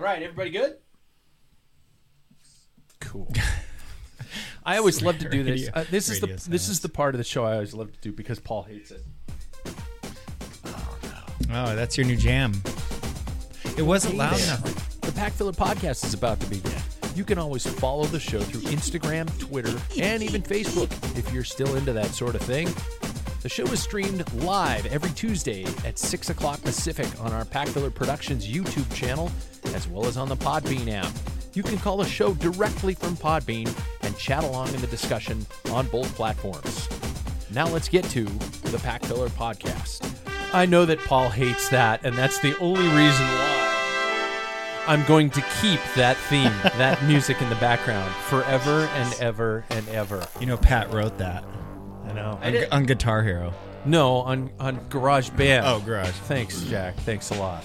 All right, everybody good? Cool. I always love to do this. Radio- Uh, this is the radio this is the part of the show I always love to do because Paul hates it. Oh, that's your new jam. It wasn't loud enough. The Pack Filler podcast is about to begin. You can always follow the show through Instagram, Twitter, and even Facebook if you're still into that sort of thing. The show is streamed live every Tuesday at 6 o'clock Pacific on our Pack Filler Productions YouTube channel, as well as on the Podbean app. You can call the show directly from Podbean and chat along in the discussion on both platforms. Now let's get to the Pack Filler podcast. I know that Paul hates that, and that's the only reason why I'm going to keep that theme, that music in the background forever and ever and ever. You know, Pat wrote that I know. on, on Guitar Hero. No, on on Garage Band. Oh, Garage. Thanks, Jack. Thanks a lot.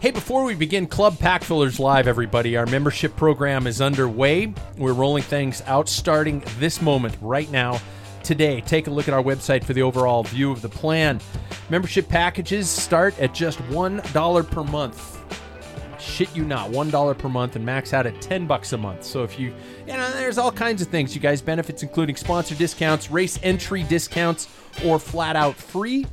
Hey, before we begin Club Pack Fillers Live, everybody, our membership program is underway. We're rolling things out starting this moment, right now, today. Take a look at our website for the overall view of the plan. Membership packages start at just $1 per month. Shit you not, $1 per month and max out at 10 bucks a month. So if you, you know, there's all kinds of things, you guys, benefits including sponsor discounts, race entry discounts, or flat out free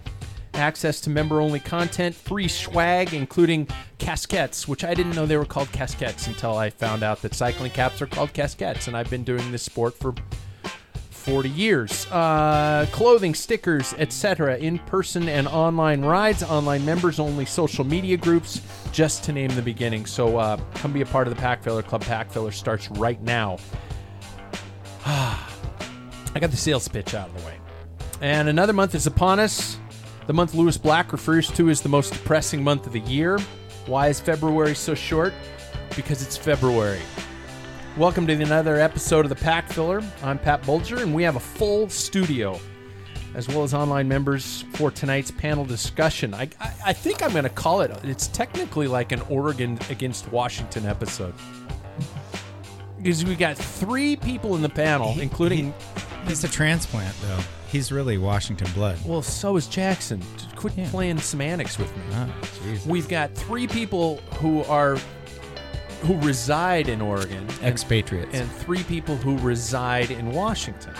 access to member only content, free swag, including casquettes, which I didn't know they were called casquettes until I found out that cycling caps are called casquettes, and I've been doing this sport for 40 years. Uh, clothing, stickers, etc., in person and online rides, online members only social media groups, just to name the beginning. So uh, come be a part of the Pack Filler Club. Pack Filler starts right now. I got the sales pitch out of the way. And another month is upon us. The month Lewis Black refers to as the most depressing month of the year. Why is February so short? Because it's February. Welcome to another episode of the Pack Filler. I'm Pat Bulger, and we have a full studio, as well as online members for tonight's panel discussion. I, I, I think I'm going to call it. It's technically like an Oregon against Washington episode, because we got three people in the panel, including He's a transplant, though. He's really Washington blood. Well, so is Jackson. Quit Yeah. playing semantics with me. Ah. We've got three people who are who reside in Oregon, Expatriates. and three people who reside in Washington.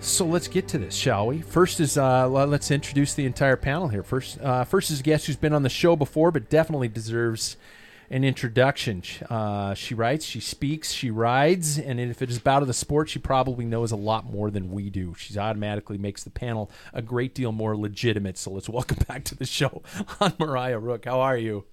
So let's get to this, shall we? First is uh, let's introduce the entire panel here. First, uh, first is a guest who's been on the show before, but definitely deserves an introduction. Uh, she writes, she speaks, she rides, and if it is about the sport, she probably knows a lot more than we do. She automatically makes the panel a great deal more legitimate. So let's welcome back to the show on Marije Rook. How are you?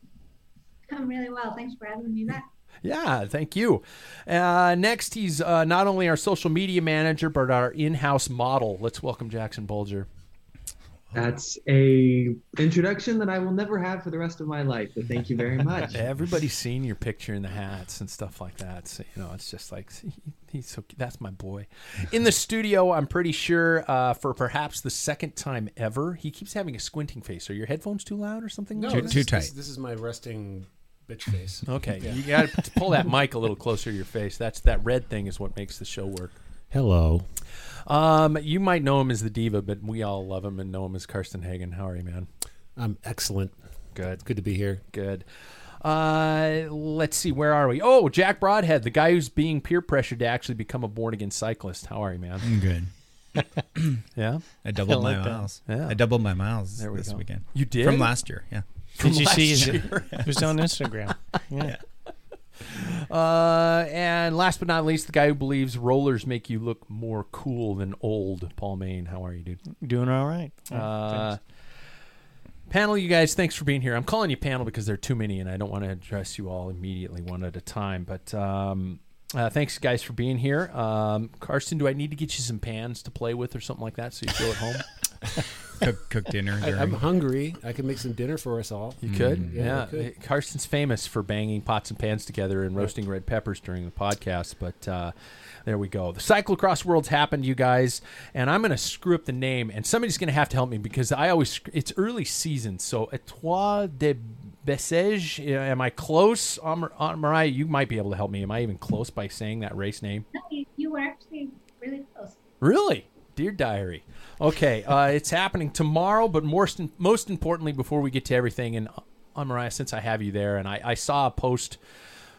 I'm really well. Thanks for having me back. Yeah, thank you. Uh, next, he's uh, not only our social media manager, but our in-house model. Let's welcome Jackson Bulger. That's a introduction that I will never have for the rest of my life. But thank you very much. Everybody's seen your picture in the hats and stuff like that. So, you know, it's just like he- he's so that's my boy. In the studio, I'm pretty sure uh, for perhaps the second time ever, he keeps having a squinting face. Are your headphones too loud or something? No, Too- this too tight. This, this is my resting bitch face. Okay, Yeah. you got to pull that mic a little closer to your face. That's that red thing is what makes the show work. Hello. Um, you might know him as the diva, but we all love him and know him as Karsten Hagen. How are you, man? I'm excellent. Good. It's good to be here. Good. Uh, let's see. Where are we? Oh, Jack Broadhead, the guy who's being peer pressured to actually become a born again cyclist. How are you, man? I'm good. Yeah. I doubled I like my that. miles. Yeah. I doubled my miles There we this go. weekend. You did From last year, yeah. Did you last see his, year. it was on Instagram? Yeah. Uh, and last but not least, the guy who believes rollers make you look more cool than old. Paul Main, how are you, dude? Doing all right. Yeah, Uh, panel, you guys, thanks for being here. I'm calling you panel because there are too many, and I don't want to address you all immediately, one at a time. But um, uh, thanks, guys, for being here. Um, Karsten, do I need to get you some pans to play with or something like that so you feel at home? Cook, cook dinner. I, I'm hungry. I can make some dinner for us all. You could, Mm, yeah, yeah. Could. Karsten's famous for banging pots and pans together and roasting red peppers during the podcast, but uh, there we go. The cyclocross world's happened, you guys, and I'm going to screw up the name, and somebody's going to have to help me because I always it's early season. So Etoile de Bessèges, am I close? Um, uh, Marije, you might be able to help me. Am I even close by saying that race name? No, you, you were actually really close. Really? Dear Diary. Okay, uh, it's happening tomorrow, but most most importantly, before we get to everything, and uh, Marije, since I have you there, and I, I saw a post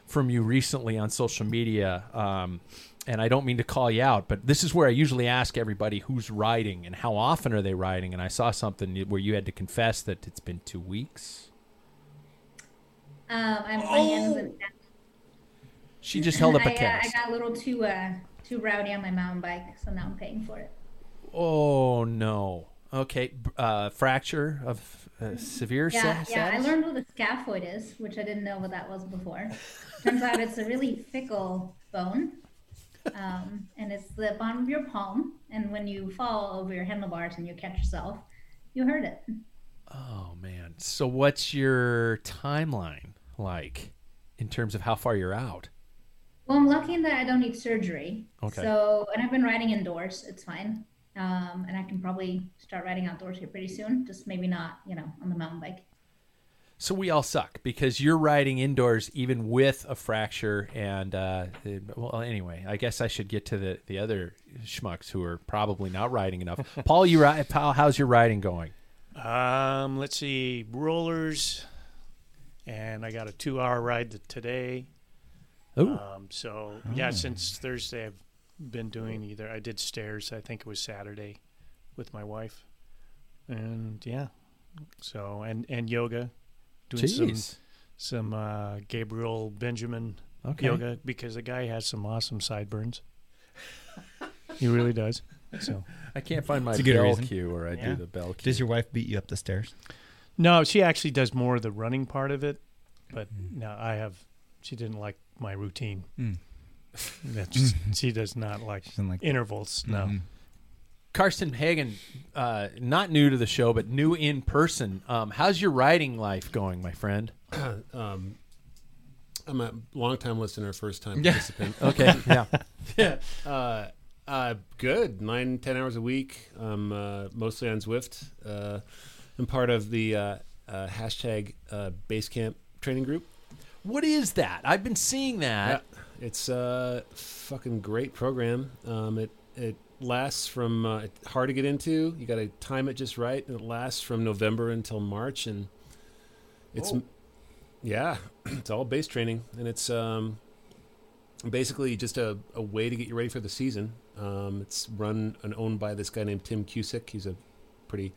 from you recently on social media, um, and I don't mean to call you out, but this is where I usually ask everybody who's riding and how often are they riding, and I saw something where you had to confess that it's been two weeks. Um, I'm hands and She just held up a I, uh, I cast. got a little too uh, too rowdy on my mountain bike, so now I'm paying for it. Oh no. Okay, uh, fracture of uh, severe. Yeah, sa- yeah. I learned what a scaphoid is, which I didn't know what that was before. Turns out it's a really fickle bone, um, and it's the bottom of your palm. And when you fall over your handlebars and you catch yourself, you hurt it. Oh man. So what's your timeline like in terms of how far you're out? Well, I'm lucky in that I don't need surgery. Okay. So, and I've been riding indoors. It's fine. Um, and I can probably start riding outdoors here pretty soon. Just maybe not, you know, on the mountain bike. So we all suck because you're riding indoors even with a fracture and uh, well anyway, I guess I should get to the, the other schmucks who are probably not riding enough. Paul, you ride. Paul, how's your riding going? Um, let's see, rollers, and I got a two-hour ride today. Ooh. Um, so yeah, since Thursday I've been doing either. I did stairs. I think it was Saturday, with my wife, and yeah, so and and yoga, doing some Jeez. some uh, Gabriel Benjamin Okay. yoga because the guy has some awesome sideburns. he really does. So I can't find my a good bell reason. cue where I Yeah. do the bell cue. Does your wife beat you up the stairs? no, she actually does more of the running part of it, but no, I have. She didn't like my routine. Mm. That's, she does not like Doesn't like- intervals. No. Mhm. Karsten Hagen, uh, not new to the show, but new in person. Um, how's your writing life going, my friend? um, I'm a long-time listener, first-time Yeah. participant. Okay, yeah. yeah. Uh, uh, good. Nine, ten hours a week. Um, uh, mostly on Zwift. Uh, I'm part of the uh, uh, hashtag uh, Basecamp training group. What is that? I've been seeing that. It's a fucking great program. Um, it it lasts from uh, it's hard to get into. You got to time it just right. And it lasts from November until March, and it's yeah, it's all base training, and it's um, basically just a, a way to get you ready for the season. Um, it's run and owned by this guy named Tim Cusick. He's a pretty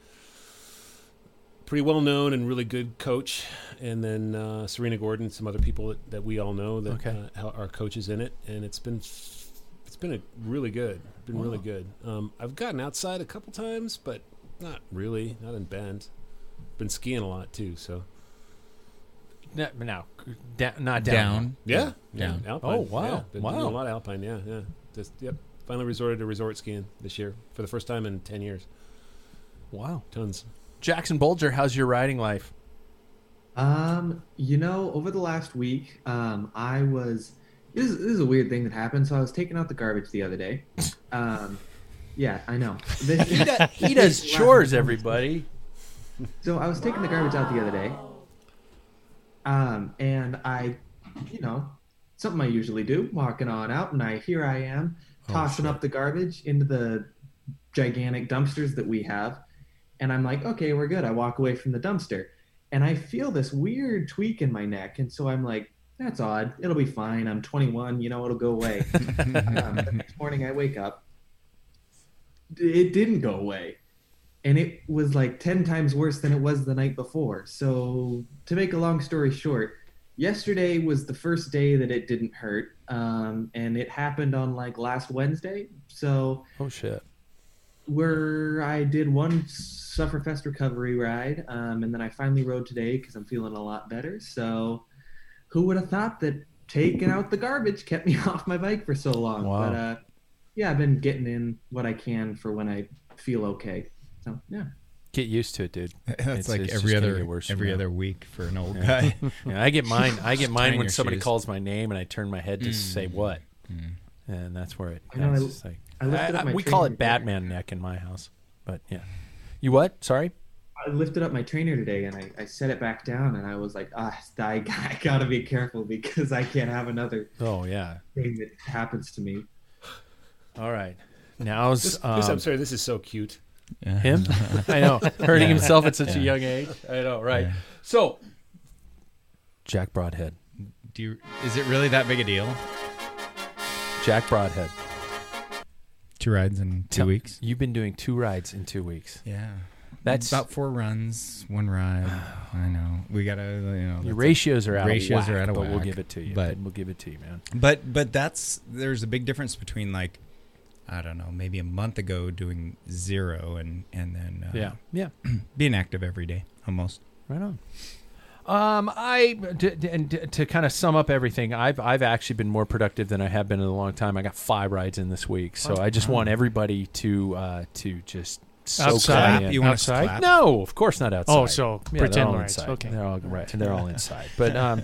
pretty well known and really good coach. And then uh, Serena Gordon, some other people that, that we all know that Okay. uh, are coaches in it. And it's been it's been a really good, been really good. Um, I've gotten outside a couple times, but not really, not in Bend. Been skiing a lot too, so No, no, da- not down. Down. yeah, yeah, Down. Alpine. Oh, wow. yeah, been doing Wow. a lot of alpine. Yeah, yeah. Just yep. Finally resorted to resort skiing this year for the first time in ten years. Wow. Tons. Jackson Bulger, how's your riding life? Um, you know, over the last week, um, I was. This is, this is a weird thing that happened. So I was taking out the garbage the other day. Um, yeah, I know. This- He does, he does chores, everybody. So I was taking the garbage out the other day. Um, and I, you know, something I usually do, walking on out, and I here I am tossing up the garbage into the gigantic dumpsters that we have, And I'm like, okay, we're good. I walk away from the dumpster and I feel this weird tweak in my neck. And so I'm like, that's odd. It'll be fine. I'm 21. You know, it'll go away. um, the next morning, I wake up. It didn't go away. And it was like 10 times worse than it was the night before. So, to make a long story short, yesterday was the first day that it didn't hurt. Um, and it happened on like last Wednesday. So, Oh shit. Where I did one Sufferfest recovery ride, um, and then I finally rode today because I'm feeling a lot better. So, who would have thought that taking out the garbage kept me off my bike for so long? Wow. But uh, yeah, I've been getting in what I can for when I feel okay. So yeah, Get used to it, dude. That's It's- like it's every other worse every other week for an old Yeah. guy. Yeah, I get mine. I get mine when somebody shoes. calls my name and I turn my head to say what, Mm. and that's where it. I know, I- like, I lifted I- up my we call trainer it Batman neck in my house, but yeah. You what? Sorry. I lifted up my trainer today and I, I set it back down, and I was like, ah, I, I gotta be careful because I can't have another Oh yeah. thing that happens to me. All right. Now's This, um, this, I'm sorry. This is so cute. him. I know, hurting Yeah. himself at such a young age. I know, right? Yeah. So, Jack Broadhead. Do you, is it really that big a deal? Jack Broadhead. Two rides in two Tell- weeks. You've been doing two rides in two weeks. Yeah, That's about four runs, one ride. I know we gotta, you know, your ratios are out. ratios of whack, are out of but we'll give it to you. but- we'll give it to you, man. But but that's there's a big difference between like I don't know maybe a month ago doing zero and and then uh, Yeah, yeah. being active every day almost. Right on. Um, I d- d- and d- to kind of sum up everything, I've I've actually been more productive than I have been in a long time. I got five rides in this week, so I just want everybody to uh, to just soak Outside? that in. You want Outside? to clap? No, of course not outside. Oh, so Yeah, pretend they're all rides. inside. Okay. They're all right. They're all inside. But um,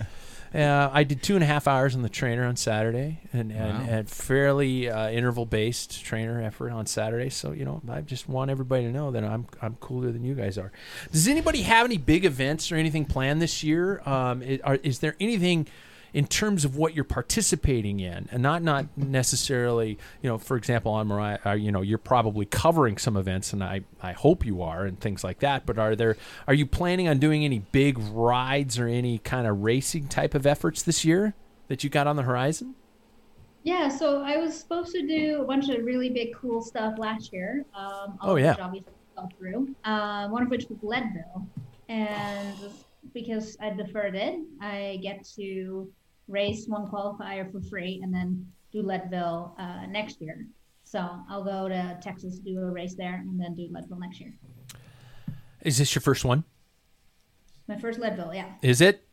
uh, I did two and a half hours on the trainer on Saturday, and and, Wow. and fairly uh, interval based trainer effort on Saturday. So you know, I just want everybody to know that I'm I'm cooler than you guys are. Does anybody have any big events or anything planned this year? Um, i- are, is there anything? In terms of what you're participating in, and not not necessarily, you know, for example, on Marije, uh, you know, you're probably covering some events, and I I hope you are, and things like that. But are there are you planning on doing any big rides or any kind of racing type of efforts this year that you got on the horizon? Yeah, so I was supposed to do a bunch of really big, cool stuff last year. Um, all Oh, yeah. Which obviously fell through. Uh, one of which was Leadville, and because I deferred it, I get to race one qualifier for free and then do Leadville uh, next year. So I'll go to Texas do a race there and then do Leadville next year. Is this your first one? My first Leadville, yeah. Is it?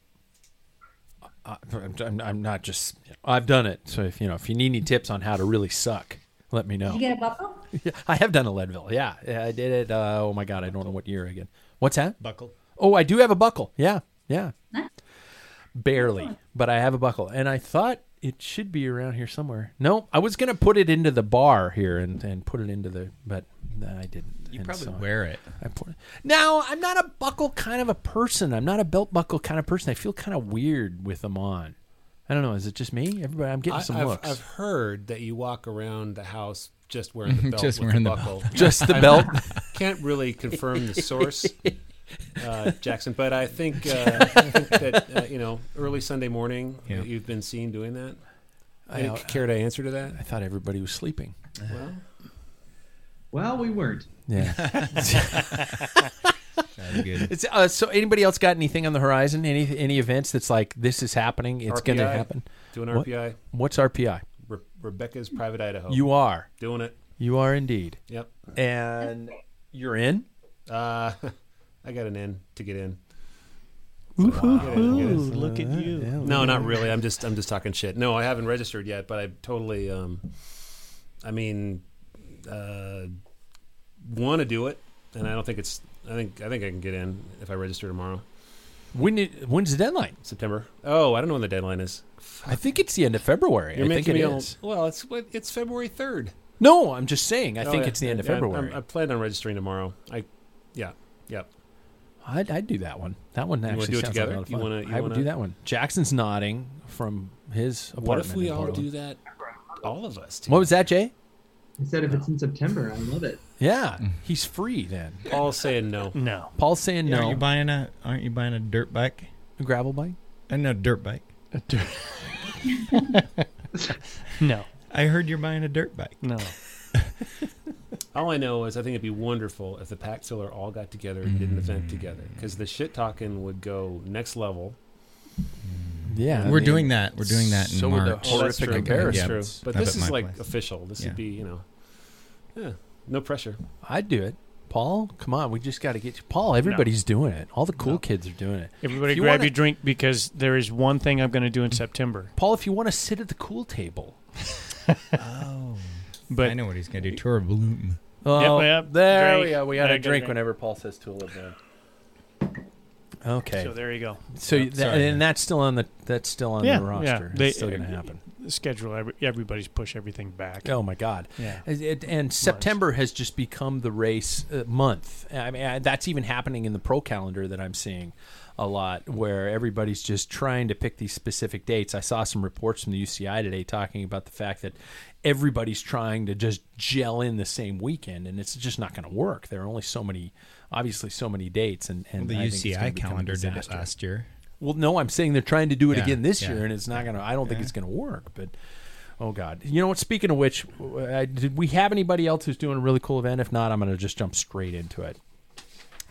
Uh, I'm, I'm- I'm not just. I've done it. So if you know if you need any tips on how to really suck, let me know. Did you get a buckle? Yeah, I have done a Leadville. Yeah, yeah I did it. Uh, oh my god, I don't know what year again. What's that? Buckle. Oh, I do have a buckle. Yeah, yeah. Nice. Barely, but I have a buckle, and I thought it should be around here somewhere. No, I was gonna put it into the bar here and, and put it into the, but no, I didn't. You And probably so wear it. I put it. Now I'm not a buckle kind of a person. I'm not a belt buckle kind of person. I feel kind of weird with them on. I don't know. Is it just me? Everybody, I'm getting I, some have looks. I've heard that you walk around the house just wearing the belt Just with wearing the the buckle. Just the I belt. Can't really confirm the source, uh, Jackson, but I think uh, I think that uh, you know early Sunday morning Yeah. that you've been seen doing that. I- Any care to answer to that? I thought everybody was sleeping. Well, Well, we weren't. Yeah. Good. It's, uh, so anybody else got anything on the horizon? Any any events that's like this is happening? It's going to happen. doing What? RPI. What's RPI? Re- Rebecca's Private Idaho. You are. doing it? You are indeed. Yep. And you're in. Uh, I got an in to get in. Ooh, look at you. No, not really. I'm just I'm just talking shit. No, I haven't registered yet, but I totally um I mean uh want to do it and I don't think it's I think I think I can get in if I register tomorrow. When it, when's the deadline? September. Oh, I don't know when the deadline is. I think it's the end of February. You're I think making it me all- well, it's it's February 3rd. No, I'm just saying. I Oh, think yeah. it's the end of Yeah, I'm- February. I'm, I plan on registering tomorrow. I yeah. Yep. I'd, I'd do that one. That one wanna actually do it sounds together? like a You lot of fun. wanna- you I would wanna- do that one. Jackson's nodding from his apartment. What if we in all Portland. do that all of us? What was that, Jay? I said if it's in September, I love it. Yeah, he's free then. Paul's saying no. No. Paul's saying no. Aren't you buying a Aren't you buying a dirt bike? A gravel bike? Uh, no, dirt bike. A dirt. No. I heard you're buying a dirt bike. No. All I know is I think it'd be wonderful if the pack filler all got together and did an event mm. together because the shit talking would go next level. Yeah, We're doing that. We're doing that in so would the March. horrific that's true. true. But this is like place. official. This Yeah. would be, you know, yeah, no pressure. I'd do it. Paul, come on, we just got to get you. Paul, everybody's doing it. All the cool No. kids are doing it. Everybody you grab wanna- your drink because there is one thing I'm going to do in mm. September. Paul, if you want to sit at the cool table, Oh, But I know what he's gonna do. Tour of Bloom. oh, yep, there drink. we go. We got Yeah, a drink drink. whenever Paul says tulip. Man. Okay, so there you go. so you- that, sorry. and that's still on the that's still on Yeah, the yeah. roster. They- it's still going to happen. Schedule. Every, everybody's push everything back. Oh my God! Yeah. It- it- and September has just become the race uh, month. I mean, I, that's even happening in the pro calendar that I'm seeing a lot, where everybody's just trying to pick these specific dates. I saw some reports from the UCI today talking about the fact that everybody's trying to just gel in the same weekend, and it's just not going to work. There are only so many, obviously, so many dates, and, and the I think it's gonna UCI calendar did it last year. Well, no, I'm saying they're trying to do it Yeah, again this yeah. year, and it's not gonna. I don't think it's gonna work. But oh god, you know what? Speaking of which, uh, did we have anybody else who's doing a really cool event? If not, I'm gonna just jump straight into it.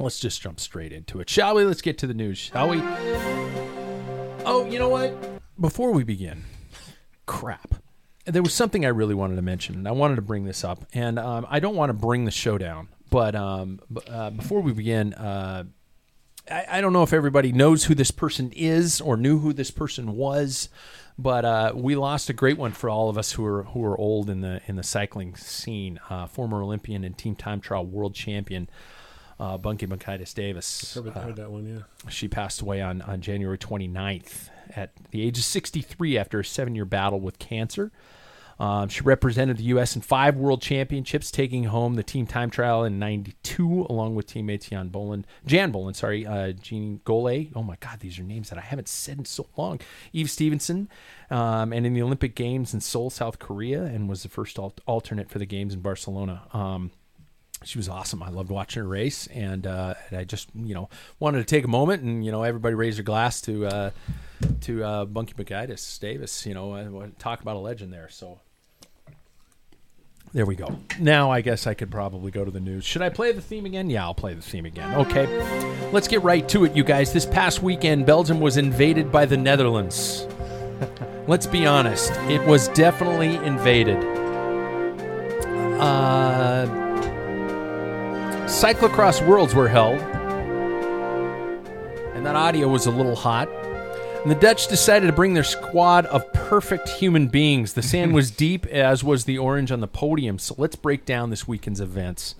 Let's just jump straight into it, shall we? Let's get to the news, shall we? Oh, you know what? Before we begin, crap. There was something I really wanted to mention, and I wanted to bring this up, and um, I don't want to bring the show down. But um, uh, before we begin, uh, I, I don't know if everybody knows who this person is or knew who this person was, but uh, we lost a great one for all of us who are who are old in the in the cycling scene. Uh, former Olympian and team time trial world champion, uh, Bunki Bankaitis-Davis. Heard, Uh, heard that one, yeah. she passed away on, on January 29th at the age of 63 after a seven year battle with cancer. Um, she represented the U.S. in five world championships, taking home the team time trial in '92, along with teammates Jan Bolland, Jan Bolland, sorry, uh, Jeanne Golay. Oh my God, these are names that I haven't said in so long. Eve Stephenson, um, and in the Olympic Games in Seoul, South Korea, and was the first al- alternate for the Games in Barcelona. Um, she was awesome. I loved watching her race, and, uh, and I just you know wanted to take a moment and you know everybody raise their glass to uh, to uh, Bunki McGuitis Davis. You know, talk about a legend there. So there we go. Now I guess I could probably go to the news. Should I play the theme again? Yeah, I'll play the theme again. Okay, let's get right to it, you guys. This past weekend, Belgium was invaded by the Netherlands. let's be honest, it was definitely invaded. Uh, cyclocross worlds were held, and that audio was a little hot. And the Dutch decided to bring their squad of perfect human beings. The sand was deep, as was the orange on the podium. So let's break down this weekend's events.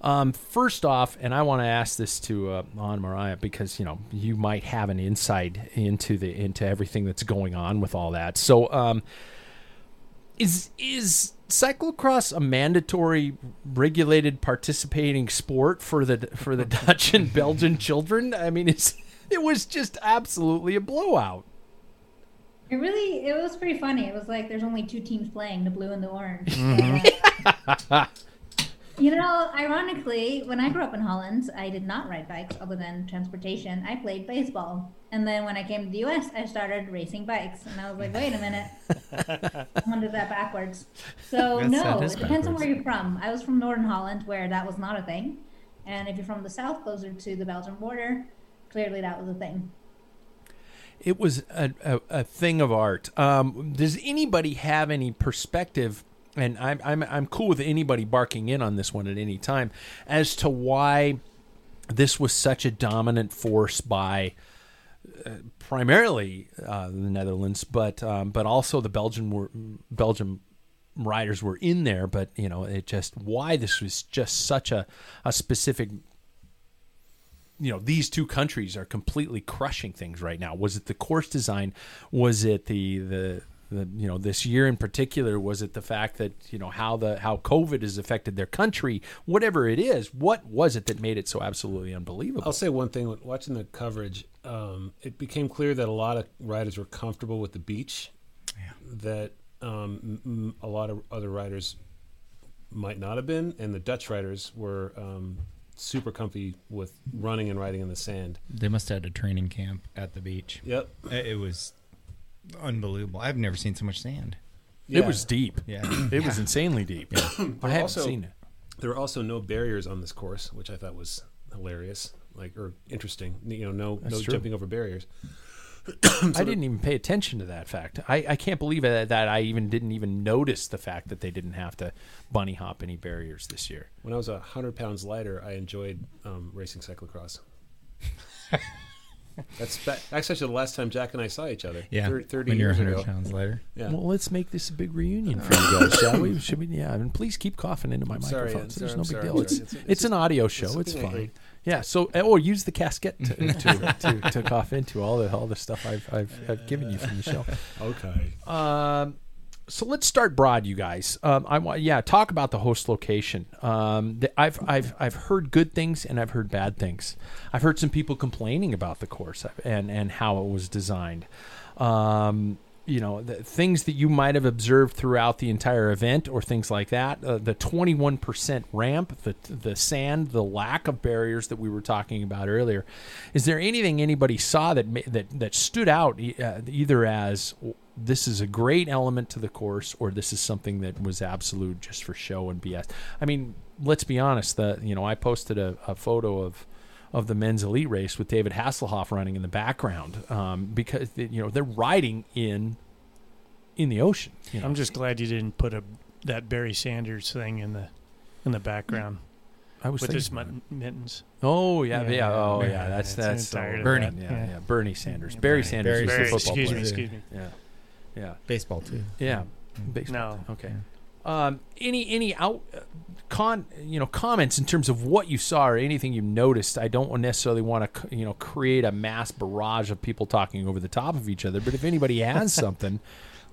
Um, first off, and I want to ask this to uh, Anne-Marije because you know you might have an insight into the into everything that's going on with all that. So, um, is is cyclocross a mandatory regulated participating sport for the for the Dutch and Belgian children? I mean, it's it was just absolutely a blowout. It really, it was pretty funny. It was like there's only two teams playing, the blue and the orange. Mm-hmm. Uh, you know, ironically, when I grew up in Holland, I did not ride bikes other than transportation. I played baseball. And then when I came to the US, I started racing bikes. And I was like, wait a minute. Someone did that backwards. So, Yes, no, it depends on where you're from. I was from Northern Holland, where that was not a thing. And if you're from the south, closer to the Belgian border, clearly that was a thing. It was a, a, a thing of art. Um, does anybody have any perspective? And I'm, I'm I'm cool with anybody barking in on this one at any time as to why this was such a dominant force by primarily uh, the Netherlands, but um, but also the Belgian were Belgium riders were in there. But you know, it just why this was just such a a specific you know these two countries are completely crushing things right now was it the course design was it the the the you know this year in particular was it the fact that you know how the how covid has affected their country whatever it is what was it that made it so absolutely unbelievable I'll say one thing. Watching the coverage, um, it became clear that a lot of riders were comfortable with the beach. That um, m- m- a lot of other riders might not have been, and the Dutch riders were um, super comfy with running and riding in the sand. They must have had a training camp at the beach. Yep. It it was unbelievable. I've never seen so much sand. It was deep. Yeah. It was insanely deep. I haven't also- seen it. There were also no barriers on this course, which I thought was hilarious, like or interesting. You know, no That's no true. jumping over barriers. I didn't even pay attention to that fact. I, I can't believe that, that I even didn't even notice the fact that they didn't have to bunny hop any barriers this year. When I was a hundred pounds lighter, I enjoyed um, racing cyclocross. That's that's actually the last time Jack and I saw each other. Yeah. thir- thirty when you're years 100 ago. pounds lighter. Yeah. Well, let's make this a big reunion for you guys, shall we? Should we? Yeah, and please keep coughing into my sorry, microphone. So there's no I'm big sorry, deal. It's, sorry. it's, It's- it's an audio show. It's something I fine. Yeah. So, or use the casket to, to, to, to cough into all the all the stuff I've I've, I've given you from the show. Okay. Um, so let's start broad, you guys. Um, I want, yeah, talk about the host location. Um, the, I've, I've, I've heard good things and I've heard bad things. I've heard some people complaining about the course and and how it was designed. Um, you know, the things that you might have observed throughout the entire event, or things like that. Uh, the twenty-one percent ramp, the the sand, the lack of barriers that we were talking about earlier. Is there anything anybody saw that that that stood out uh, either as this is a great element to the course, or this is something that was absolute just for show and BS? I mean, let's be honest. The you know, I posted a, a photo of of the men's elite race with David Hasselhoff running in the background um, because you know they're riding in in the ocean. You know? I'm just glad you didn't put a that Barry Sanders thing in the in the background I was with his mut- mittens. Oh yeah, yeah. Yeah, oh yeah, yeah. That's it's- that's so- Bernie. that, Yeah, yeah. yeah. Bernie Sanders. Barry Sanders. Barry is the Barry, football excuse me, excuse me. Yeah, yeah, Baseball too. yeah. Baseball. No. Okay. Um, any any out uh, con you know comments in terms of what you saw or anything you noticed? I don't necessarily want to you know create a mass barrage of people talking over the top of each other. But if anybody has something,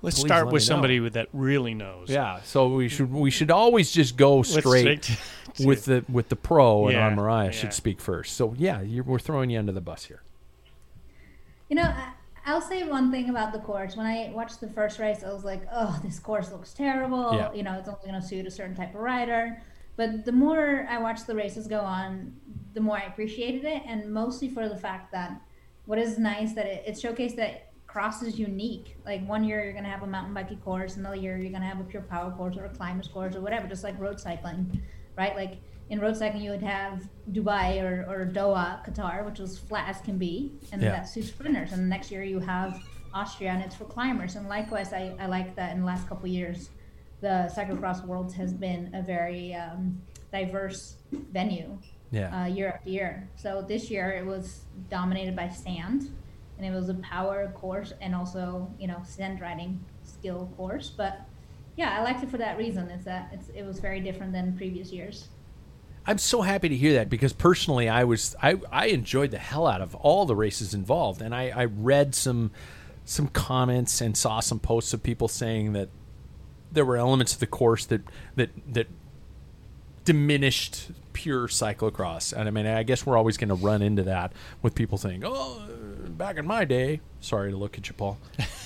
Let's please start let with me know. somebody with that really knows. Yeah, so we should we should always just go straight straight with the with the pro and Yeah, on Marije yeah. should speak first. So yeah, you're, we're throwing you under the bus here. You know, I, I'll say one thing about the course. When I watched the first race, I was like, "Oh, this course looks terrible." Yeah. You know, it's only going to suit a certain type of rider. But the more I watched the races go on, the more I appreciated it, and mostly for the fact that what is nice that it, it showcased that cross is unique. Like one year you're going to have a mountain biking course, another year you're going to have a pure power course or a climbers course or whatever, just like road cycling, right? Like in road cycling, you would have Dubai or, or Doha, Qatar, which was flat as can be, and Yeah. that suits sprinters. And the next year you have Austria, and it's for climbers. And likewise, I, I like that in the last couple of years, the cyclocross world has been a very um, diverse venue Yeah. uh, year after year. So this year it was dominated by sand, and it was a power course and also you know sand riding skill course. But yeah, I liked it for that reason. It's that it's, it was very different than previous years. I'm so happy to hear that because personally, I was I, I enjoyed the hell out of all the races involved, and I, I read some some comments and saw some posts of people saying that there were elements of the course that that that diminished pure cyclocross. And I mean, I guess we're always going to run into that with people saying, "Oh, back in my day." Sorry to look at you, Paul.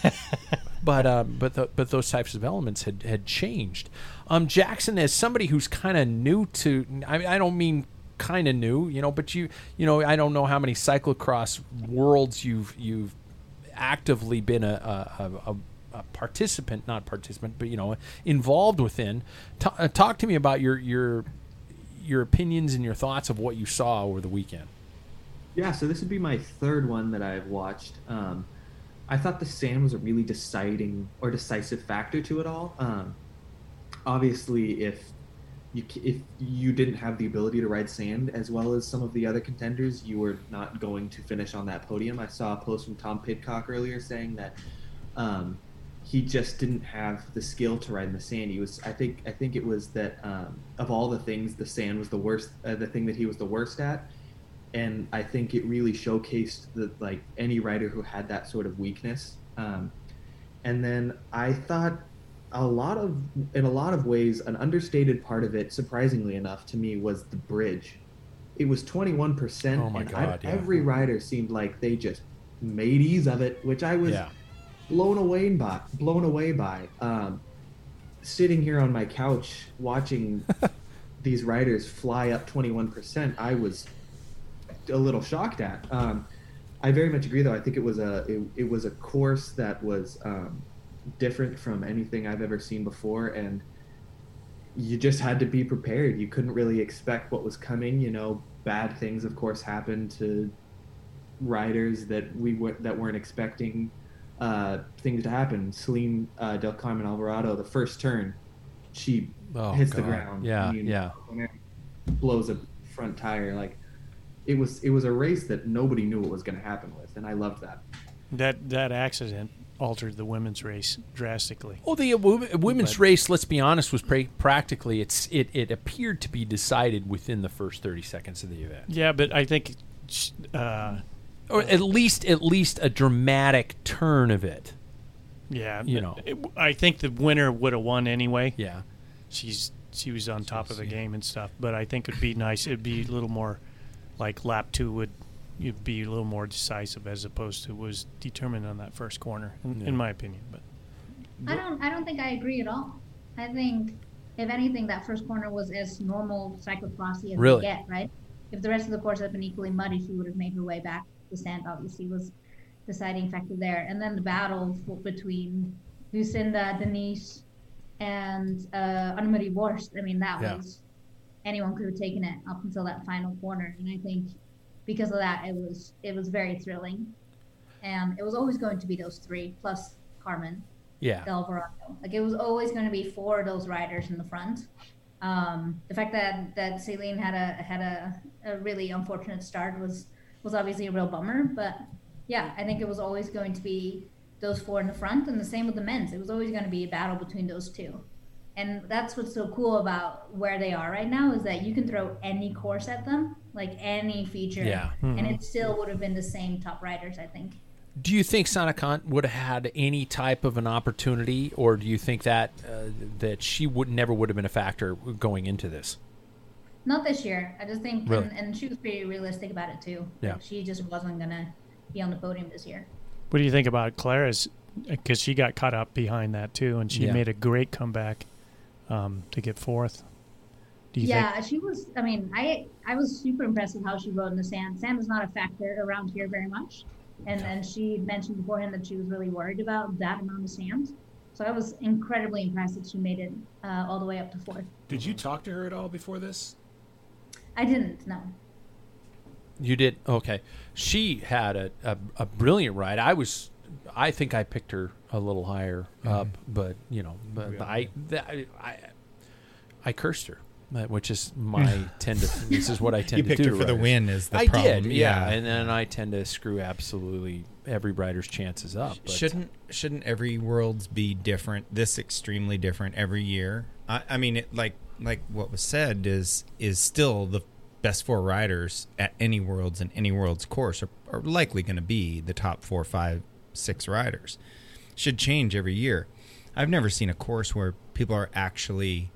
but um, but the, but those types of elements had had changed. Um, Jackson, as somebody who's kind of new to, I, I don't mean kind of new, you know, but you you know, I don't know how many cyclocross worlds you've you've actively been a a, a, a participant, not participant, but you know, involved within. Ta- uh, talk to me about your your your opinions and your thoughts of what you saw over the weekend. Yeah, so this would be my third one that I've watched. Um, I thought the sand was a really deciding or decisive factor to it all. Um, obviously, if you if you didn't have the ability to ride sand as well as some of the other contenders, you were not going to finish on that podium. I saw a post from Tom Pidcock earlier saying that um, he just didn't have the skill to ride in the sand. He was, I think, I think it was that um, of all the things, the sand was the worst, uh, the thing that he was the worst at and I think it really showcased that like any writer who had that sort of weakness. Um, and then I thought a lot of, in a lot of ways, an understated part of it, surprisingly enough to me, was the bridge. It was twenty one percent, Oh my and I- God, yeah. every rider seemed like they just made ease of it, which I was Yeah. blown away by. Blown away by. Um, sitting here on my couch watching these riders fly up 21%, I was a little shocked at. Um, I very much agree, though. I think it was a it, it was a course that was um, different from anything I've ever seen before, and you just had to be prepared. You couldn't really expect what was coming. You know, bad things, of course, happened to riders that we were that weren't expecting uh, things to happen. Ceylin uh, Del Carmen Alvarado, the first turn, she Oh, hits the ground. Yeah, I mean, yeah. Blows a front tire. Like it was, it was a race that nobody knew what was going to happen with, and I loved that. That that accident altered the women's race drastically. Well, the uh, women's But- race, let's be honest, was pra- practically it's it, it appeared to be decided within the first thirty seconds of the event, Yeah, but I think uh, or at least at least a dramatic turn of it. Yeah, You know. it- I think the winner would have won anyway. Yeah, she's she was on top of the game and stuff. But I think it'd be nice. It'd be a little more like lap two would. You'd be a little more decisive as opposed to was determined on that first corner, in, Yeah. in my opinion. But I don't. I don't think I agree at all. I think, if anything, that first corner was as normal cyclocrossy as Really? we get. Right. If the rest of the course had been equally muddy, she would have made her way back. The sand obviously was deciding factor there, and then the battle between Lucinda, Denise, and uh, Annemarie Worst. I mean, that Yeah. was anyone could have taken it up until that final corner, and I think because of that, it was it was very thrilling, and it was always going to be those three plus Carmen. yeah. Alvarado. Like it was always going to be four of those riders in the front. Um, the fact that that Ceylin had a had a, a really unfortunate start was was obviously a real bummer. But yeah, I think it was always going to be those four in the front, and the same with the men's. It was always going to be a battle between those two. And that's what's so cool about where they are right now is that you can throw any course at them, like any feature, Yeah. and it still would have been the same top riders. I think. Do you think Sanne Cant would have had any type of an opportunity, or do you think that uh, that she would never would have been a factor going into this? Not this year. I just think, Really? and, and she was pretty realistic about it too. Yeah. Like, she just wasn't gonna be on the podium this year. what do you think about Clara's? Because she got caught up behind that too, and she Yeah. made a great comeback um, to get fourth. Do you yeah, think? she was. I mean, I I was super impressed with how she rode in the sand. Sand is not a factor around here very much, and then she mentioned beforehand that she was really worried about that amount of sand. So I was incredibly impressed that she made it uh, all the way up to fourth. Did you talk to her at all before this? I didn't. No. You did okay. She had a, a, a brilliant ride. I was, I think I picked her a little higher mm-hmm. up, but you know, but I, that, I, I cursed her, which is my tend to. This is what I tend You to picked do. her for the win is the I problem, did, yeah. yeah. and then I tend to screw absolutely every rider's chances up. But shouldn't shouldn't every worlds be different? This extremely different every year. I, I mean, it, like like what was said is is still the best four riders at any worlds and any worlds course are, are likely going to be the top four, five, six riders. Should change every year. I've never seen a course where people are actually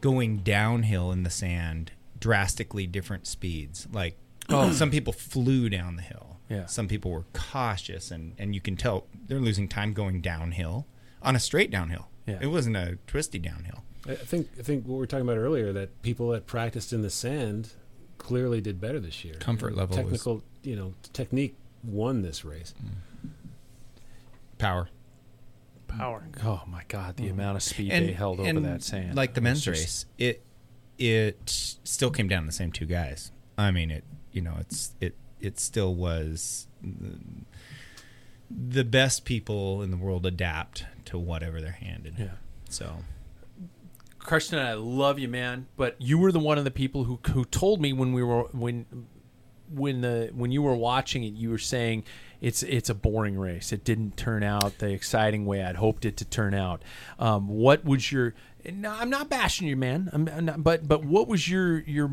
going downhill in the sand drastically different speeds. Like oh. some people flew down the hill. Yeah. Some people were cautious and, and you can tell they're losing time going downhill on a straight downhill. Yeah. It wasn't a twisty downhill. I I think I think what we were talking about earlier that people that practiced in the sand clearly did better this year. Comfort level was- technical, you know, technique won this race. Mm. Power. Power. oh my god, the mm-hmm. amount of speed And, they held over that sand, Like the men's race, it it still came down to the same two guys. I mean it you know, it's it it still was the, the best people in the world adapt to whatever they're handed. Yeah. So Karsten, I love you, man, but you were the one of the people who who told me when we were when when the when you were watching it, you were saying it's it's a boring race. It didn't turn out the exciting way I'd hoped it to turn out. Um, what was your? No, I'm not bashing you, man. I'm, not, but but what was your your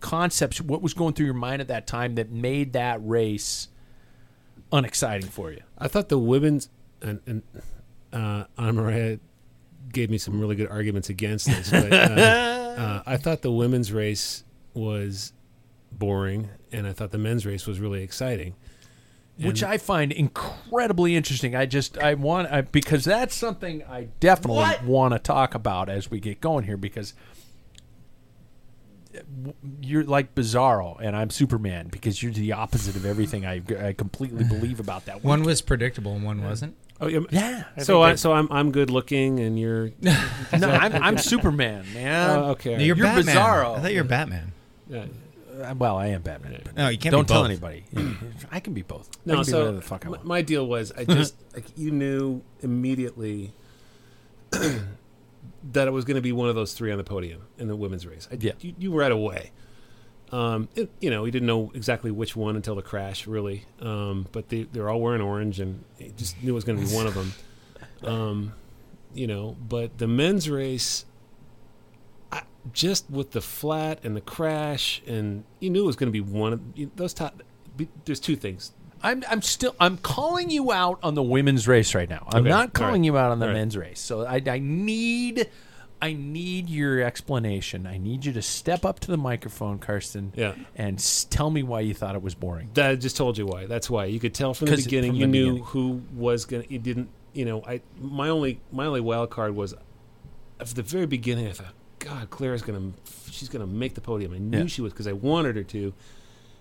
concepts? What was going through your mind at that time that made that race unexciting for you? I thought the women's and, and uh, Anne-Marije gave me some really good arguments against this, but uh, uh, I thought the women's race was boring, and I thought the men's race was really exciting. Which I find incredibly interesting. I just I want I, because that's something I definitely want to talk about as we get going here because you're like Bizarro and I'm Superman because you're the opposite of everything I, I completely believe about that. One was predictable and one wasn't. Oh, yeah. yeah. so I, so I'm I'm good looking, and you're No, I'm, I'm Superman, man. Oh, okay. No, you're, You're Batman. Bizarro. I thought you were Batman. Yeah. Uh, well, I am Batman. But No, you can't Don't be tell both. anybody. I can be both. I No, can be so whatever the fuck I my, want. my deal was I just like you knew immediately that it was going to be one of those three on the podium in the women's race. I, Yeah. you, you right away. Um, it, you know, we didn't know exactly which one until the crash, really. Um, but they they're all wearing orange, and it just knew it was going to be one of them. Um, you know, but the men's race, I, just with the flat and the crash, and you knew it was going to be one of you- those top. There's two things. I'm I'm still I'm calling you out on the women's race right now. I'm Okay, not calling right, you out on the all right. men's race. So I, I need I need your explanation. I need you to step up to the microphone, Karsten, Yeah. and s- tell me why you thought it was boring. That I just told you why. That's why you could tell from the beginning. from You the knew beginning. who was gonna. You didn't. You know. I my only my only wild card was at the very beginning. I thought, God, Claire's gonna she's gonna make the podium. I knew Yeah. she was because I wanted her to,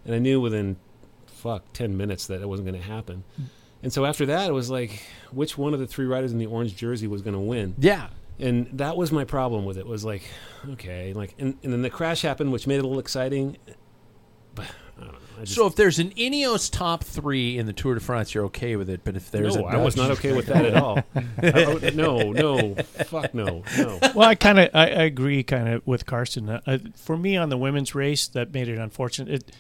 and I knew within fuck ten minutes that it wasn't gonna happen. Mm. And so after that, it was like, which one of the three riders in the orange jersey was gonna win? Yeah. and that was my problem with it was like okay like and, and then the crash happened which made it a little exciting but just, So if there's an Ineos top three in the Tour de France, you're okay with it. But if there's no, a I was not okay with that at all. I- I- no, no, fuck no, no. well, I kind of I, I agree kind of with Carson. Uh, uh, for me, on the women's race, that made it unfortunate. It,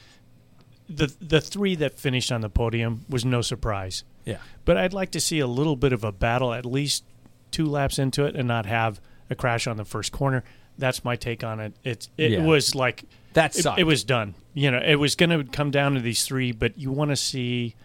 the the three that finished on the podium was no surprise. Yeah. But I'd like to see a little bit of a battle, at least two laps into it, and not have a crash on the first corner. That's my take on it. It's it Yeah. was like That it, sucked. it was done. You know, it was going to come down to these three, but you want to see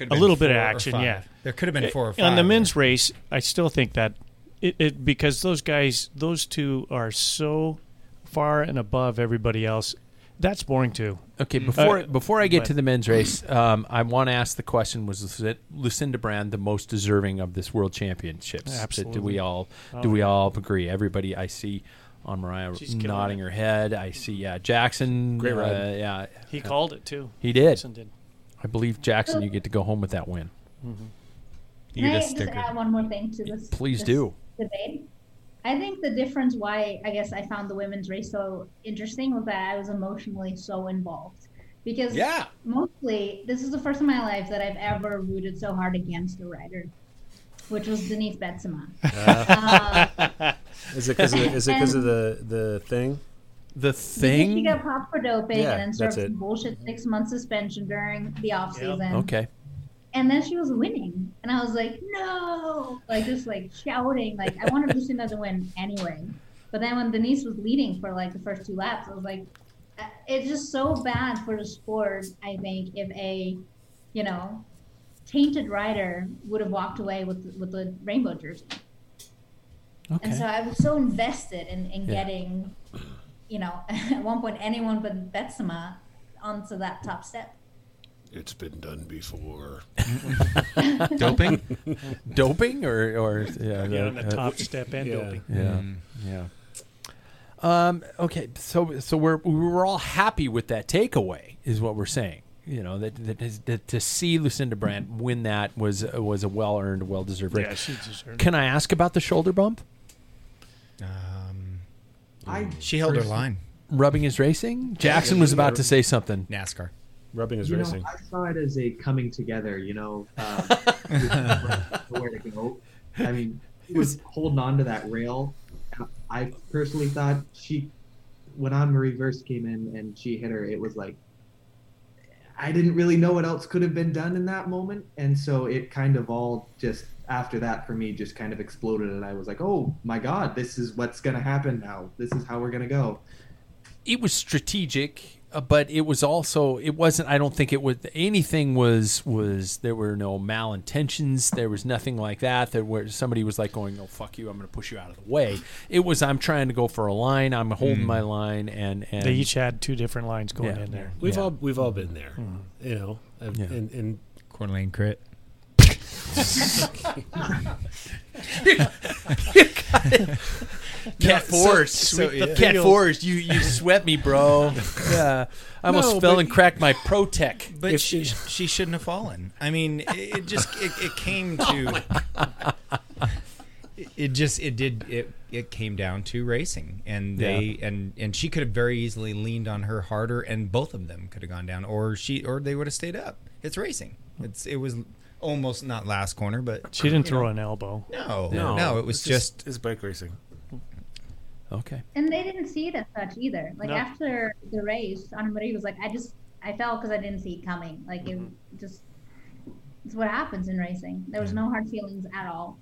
a little bit of action. Yeah, There could have been four or five. On the five. men's race, I still think that it, it because those guys, those two are so far and above everybody else. That's boring too. Okay, before Uh, before I get but- to the men's race, um, I want to ask the question: Was Lucinda Brand the most deserving of this World Championships? Absolutely. Do we all Oh, do we yeah. all agree? Everybody I see Anne-Marije She's nodding it. her head. I see, yeah, Jackson. Great ride. uh, yeah, He called it too. he did. Jason did. I believe Jackson. You get to go home with that win. You Can get I a just sticker. add one more thing to this? Please this do. Debate. I think the difference why I guess I found the women's race so interesting was that I was emotionally so involved. Because Yeah. mostly this is the first in my life that I've ever rooted so hard against a rider, which was Denise Betsema. uh, Is it because of, is it 'cause of the the thing? The because she got popped for doping Yeah, and then served that's some bullshit six month suspension during the off season. Okay. And then she was winning, and I was like, no, like just like shouting, like I wanted Lucinda to win anyway. But then when Denise was leading for like the first two laps, I was like, uh, it's just so bad for the sport. I think if a, you know, tainted rider would have walked away with with the rainbow jersey. And so I was so invested in, in Yeah. getting, you know, at one point anyone but Betsema onto that top step. It's been done before. Doping? Doping or or yeah, Yeah, on the uh, top step and yeah. doping. Yeah, yeah. Um, okay, so so we're we were all happy with that takeaway, is what we're saying. You know that that, is, that to see Lucinda Brand win that was was a well earned, well deserved. Yeah, she deserved. Can I ask about the shoulder bump? Um, I she held her line. Rubbing is racing. Jackson was about to say something. NASCAR. Rubbing is You know, racing. I saw it as a coming together. You know, um, where to go. I mean, she was holding on to that rail. I personally thought she, when on reverse came in and she hit her, it was like I didn't really know what else could have been done in that moment, and so it kind of all just after that for me just kind of exploded, and I was like, oh my god, this is what's gonna happen now. This is how we're gonna go. It was strategic, Uh, but it was also it wasn't. I don't think it was anything. Was was there were no malintentions. There was nothing like that. there where somebody was like going, "Oh fuck you! I'm going to push you out of the way." It was I'm trying to go for a line. I'm holding hmm. my line, and and They each had two different lines going Yeah. in there. We've Yeah. all we've all been there, hmm. you know. I've- Yeah. And, and Coeur crit. Cat Force. so- Sweep the yeah. Cat. Force, you you swept me, bro. Yeah, I almost No, fell but- and cracked my Protec. But If she, she- shouldn't have fallen. I mean, it, it just it, it came oh to it, it just it did it it came down to racing and they and and she could have very easily leaned on her harder and both of them could have gone down or she or they would have stayed up. It's racing. It's it was almost not last corner, but She didn't throw know. an elbow. No, no, it was it's just it's bike racing. Okay. And they didn't see it as such either. Like No. after the race, Anna Marie was like, I just, I fell because I didn't see it coming. Like it mm-hmm. just, it's what happens in racing. There was no hard feelings at all.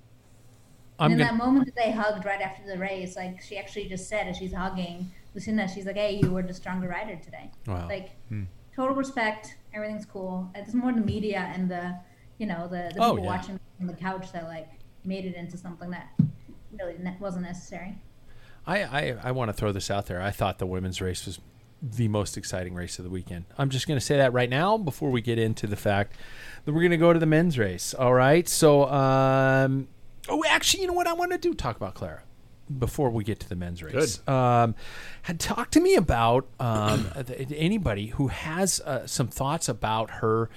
I'm and in gonna. that moment that they hugged right after the race, like she actually just said as she's hugging Lucinda, she's like, "Hey, you were the stronger rider today." Wow. Like hmm. total respect, everything's cool. It's more the media and the, you know, the, the Oh, people yeah. watching on the couch that like made it into something that really ne- wasn't necessary. I, I, I want to throw this out there. I thought the women's race was the most exciting race of the weekend. I'm just going to say that right now before we get into the fact that we're going to go to the men's race. All right. So, um, oh, actually, you know what I want to do? Talk about Clara before we get to the men's race. Good. Um, had talk to me about um, anybody who has uh, some thoughts about her.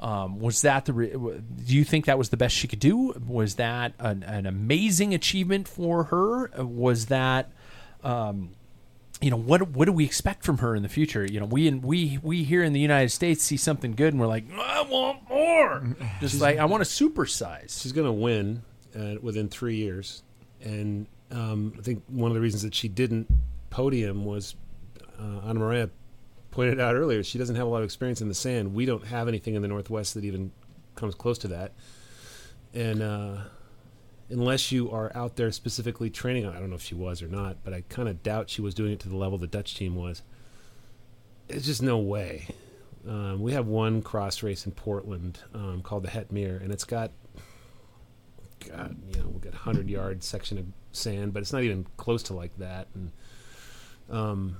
Um, was that the? Re- do you think that was the best she could do? Was that an, an amazing achievement for her? Was that, um, you know, what what do we expect from her in the future? You know, we in, we we here in the United States see something good and we're like, I want more. Just like I want to supersize. She's going to win uh, within three years, and um, I think one of the reasons that she didn't podium was uh, Anne-Marije pointed out earlier. She doesn't have a lot of experience in the sand. We don't have anything in the Northwest that even comes close to that, and uh, unless you are out there specifically training, I don't know if she was or not, but I kind of doubt she was doing it to the level the Dutch team was. It's just no way. Um, we have one cross race in Portland um, called the Het Meer, and it's got, God, you know, we got hundred yard section of sand, but it's not even close to like that. And um,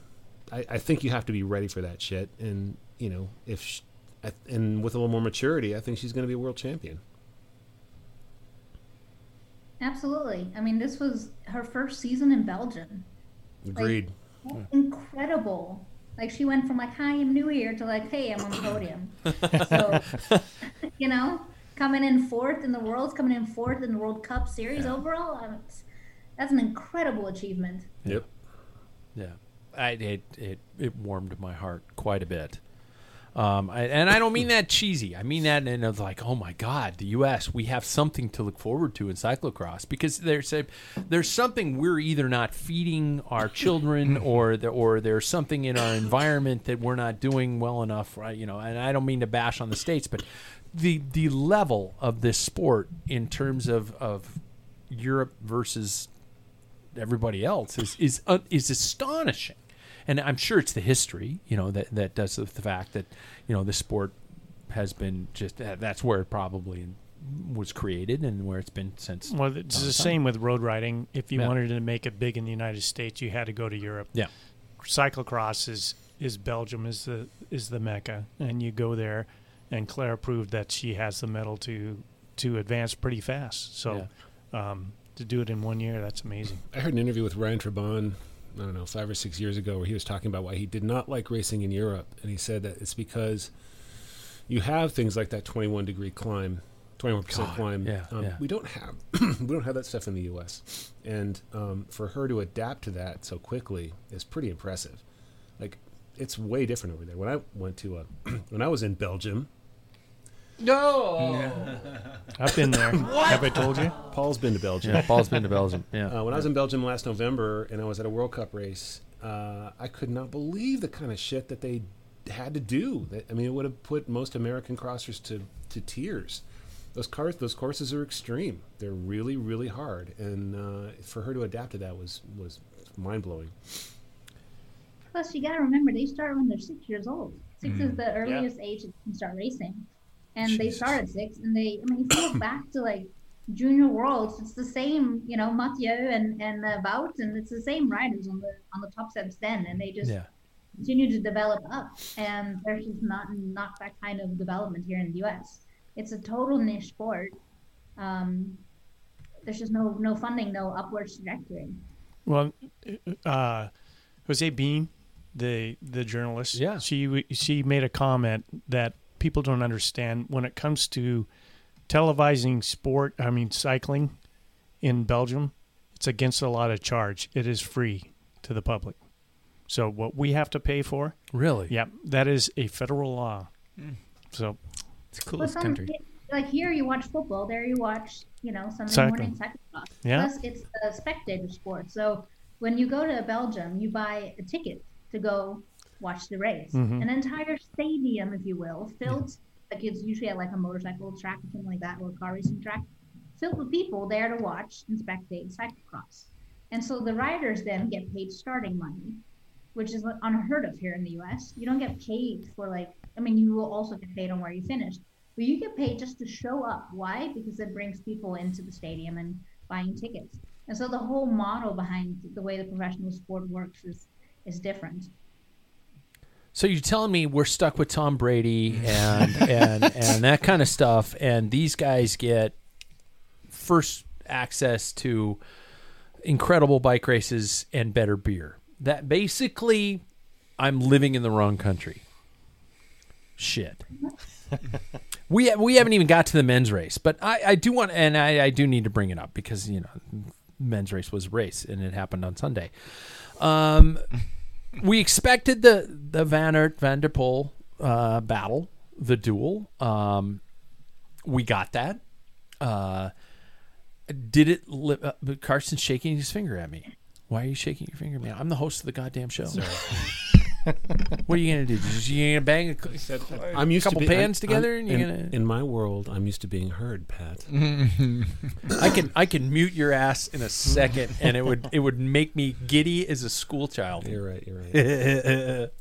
I, I think you have to be ready for that shit. And you know, if sh I, and with a little more maturity, I think she's going to be a world champion. Absolutely. I mean, this was her first season in Belgium. Agreed. Incredible. Like she went from like, "Hi, I'm new here" to like, "Hey, I'm on the podium." so, you know, coming in fourth in the world, coming in fourth in the World Cup Series overall, um, it's- that's an incredible achievement. Yep. Yeah, I, it it it warmed my heart quite a bit. Um, I, and I don't mean that cheesy. I mean that in of like, oh my God, the U.S. We have something to look forward to in cyclocross because there's a, there's something we're either not feeding our children or the, or there's something in our environment that we're not doing well enough, right? You know, and I don't mean to bash on the states, but the the level of this sport in terms of of Europe versus everybody else is is uh, is astonishing. And I'm sure it's the history, you know, that that does with the fact that you know the sport has been just that's where it probably was created and where it's been since. Well, it's all the time. same with road riding. If you Yeah. wanted to make it big in the United States, you had to go to Europe. Yeah. Cyclocross is is Belgium is the is the mecca, and you go there, and Claire proved that she has the metal to to advance pretty fast. So, um, to do it in one year, that's amazing. I heard an interview with Ryan Trebon, I don't know, five or six years ago, where he was talking about why he did not like racing in Europe, and he said that it's because you have things like that 21 degree climb, 21 percent God, climb. yeah, um, yeah. We don't have we don't have that stuff in the U.S. And um, for her to adapt to that so quickly is pretty impressive. Like it's way different over there. When I went to uh, when I was in Belgium, No. I've been there. Have I told you? Paul's been to Belgium. Yeah, Paul's been to Belgium. Yeah. Uh, when I was in Belgium last November and I was at a World Cup race, uh, I could not believe the kind of shit that they had to do. That, I mean, it would have put most American crossers to, to tears. Those cars, those courses are extreme. They're really, really hard, and uh, for her to adapt to that was was mind blowing. Plus, you got to remember they start when they're six years old. 6 Mm-hmm. is the earliest age that you can start racing, and they Jesus. start at six. And they, I mean, if you look back to like junior worlds, it's the same, you know, Mathieu and and uh, Wout, and it's the same riders on the on the top steps then, and they just Yeah. continue to develop up. And there's just not not that kind of development here in the U.S. it's a total niche sport. Um, there's just no no funding, no upward trajectory. Well, uh, José Been, the the journalist, Yeah. she she made a comment that people don't understand when it comes to televising sport. I mean, cycling in Belgium, it's against a lot of charge. It is free to the public. So what we have to pay for, Really? yeah, that is a federal law. Mm. So It's the But coolest some, country. like here, you watch football. There, you watch you know Sunday Cycling. morning cyclocross. Yeah. Plus, it's a spectator sport. So when you go to Belgium, you buy a ticket to go watch the race. Mhm. An entire stadium, if you will, filled. Like it's usually at like a motorcycle track or something like that, or a car racing track, filled with people there to watch and spectate cyclocross. And so the riders then get paid starting money, which is unheard of here in the U.S. You don't get paid for like, I mean, you will also get paid on where you finish, but you get paid just to show up. Why? Because it brings people into the stadium and buying tickets. And so the whole model behind the way the professional sport works is is different. So you're telling me we're stuck with Tom Brady and and and that kind of stuff, and these guys get first access to incredible bike races and better beer. That basically, I'm living in the wrong country. Shit. we we haven't even got to the men's race, but I, I do want and I, I do need to bring it up because you know men's race was a race and it happened on Sunday. Um, we expected the the Van Aert Van der Poel uh, battle, the duel. Um, we got that. Uh, did it? Li- uh, but Carson's shaking his finger at me. Why are you shaking your finger, man? I'm the host of the goddamn show. what are you gonna do? Just, you gonna bang a, cou- I'm used couple to being, pans I'm- together, I'm- and you're in, gonna. in my world, I'm used to being heard, Pat. I can I can mute your ass in a second, and it would it would make me giddy as a school child. You're right. You're right.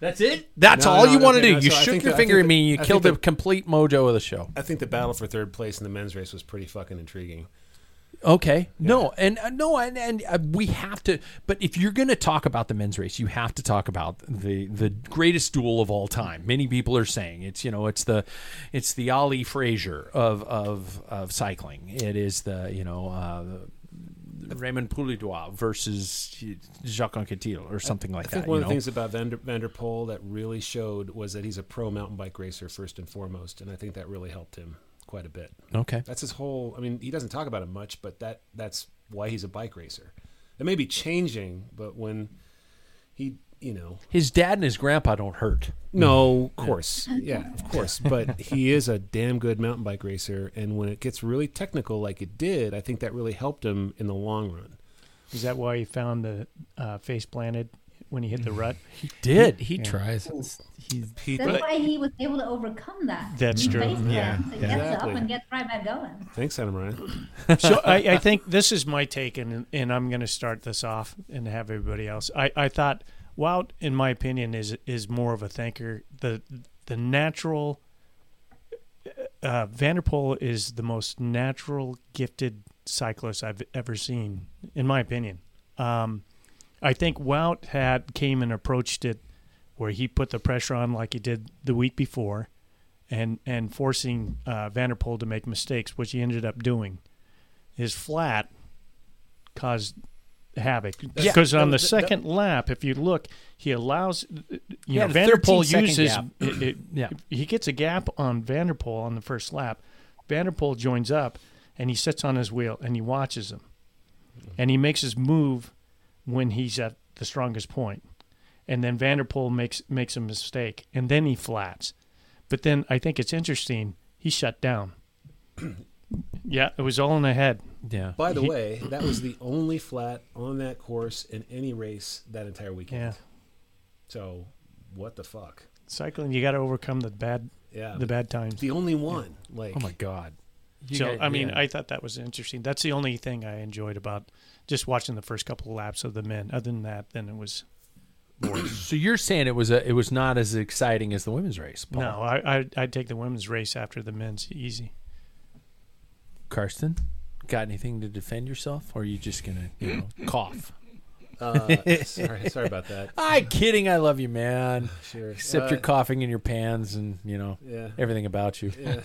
That's it. That's No, all no, you no, want to okay, do. no, you so shook your that- I finger at me. and You I killed think the complete mojo of the show. I think the battle for third place in the men's race was pretty fucking intriguing. Okay. No, and uh, no, and, and uh, we have to. But if you're going to talk about the men's race, you have to talk about the the greatest duel of all time. Many people are saying it's you know it's the it's the Ali Frazier of of of cycling. It is the you know. Uh, Raymond Poulidor versus Jacques Anquetil or something like that. I think that. one of the things about Vander, Van der Poel that really showed was that he's a pro mountain bike racer first and foremost, and I think that really helped him quite a bit. Okay. That's his whole. I mean, he doesn't talk about it much, but that that's why he's a bike racer. It may be changing, but when he, you know, His dad and his grandpa don't hurt. no, of course, yeah, of course, but he is a damn good mountain bike racer, and when it gets really technical, like it did, I think that really helped him in the long run. is that why he found the uh, face planted when he hit the rut? He did. He tries. He's He, That's why he was able to overcome that. That's true. Face Yeah, plant. So yeah. gets Exactly. up and gets right back going. thanks, Adam Ryan. so I, I think this is my take, and and I'm going to start this off and have everybody else. I, I thought Wout, in my opinion, is is more of a thinker. The the natural uh, Van der Poel is the most natural, gifted cyclist I've ever seen, in my opinion. Um, I think Wout had came and approached it where he put the pressure on like he did the week before, and and forcing uh, Van der Poel to make mistakes, which he ended up doing. His flat caused havoc Yeah. because on No, the th- second lap, if you look, he allows you He know Van der Poel uses it- it- Yeah. he gets a gap on Van der Poel on the first lap. Van der Poel joins up and he sits on his wheel and he watches him. And he makes his move when he's at the strongest point. And then Van der Poel makes makes a mistake and then he flats. But then I think it's interesting, he shut down. yeah, it was all in the head. Yeah. By the He- way, that was the only flat on that course in any race that entire weekend. Yeah. So, what the fuck? Cycling, you got to overcome the bad Yeah. the bad times. The only one. Oh like, Oh my god. You so guys- I mean, yeah. I thought that was interesting. That's the only thing I enjoyed about just watching the first couple of laps of the men. Other than that, then it was so you're saying it was a it was not as exciting as the women's race, Paul. no. I, I I'd take the women's race after the men's easy. Karsten, got anything to defend yourself, or are you just gonna you know cough? Uh, sorry, sorry about that. I'm kidding. I love you, man. Sure. Except Uh, you're coughing in your pans and, you know, Yeah. everything about you. Yeah.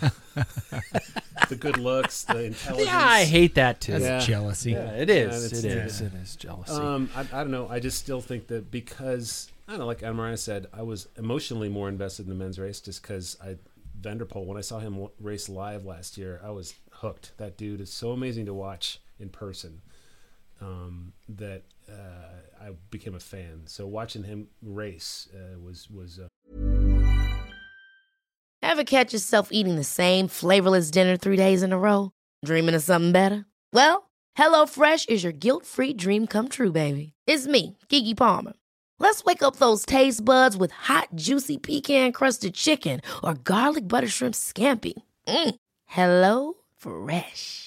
the good looks, the intelligence. Yeah, I hate that too. That's Yeah. jealousy. Yeah, it Yeah, is. it's- it yeah. is. It is jealousy. Um, I, I don't know. I just still think that because I don't know, like Amara said, I was emotionally more invested in the men's race just because I Van der Poel when I saw him race live last year, I was hooked. That dude is so amazing to watch in person. Um, that uh, I became a fan. So watching him race uh, was was uh, Ever catch yourself eating the same flavorless dinner three days in a row? Dreaming of something better? Well, HelloFresh is your guilt-free dream come true, baby. It's me, Keke Palmer. Let's wake up those taste buds with hot, juicy pecan-crusted chicken or garlic butter shrimp scampi. Mm. Hello Fresh.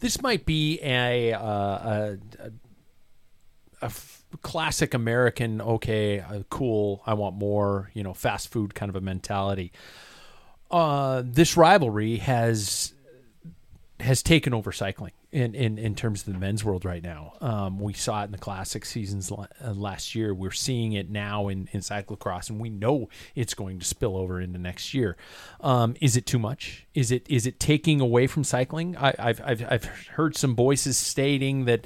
This might be a uh, a, a, a f- classic American. Okay, uh, cool. I want more. You know, fast food kind of a mentality. Uh, this rivalry has has taken over cycling in, in, in terms of the men's world right now. Um, we saw it in the classic seasons uh, last year. We're seeing it now in, in cyclocross, and we know it's going to spill over into next year. Um, is it too much? Is it is it taking away from cycling? I, I've, I've I've heard some voices stating that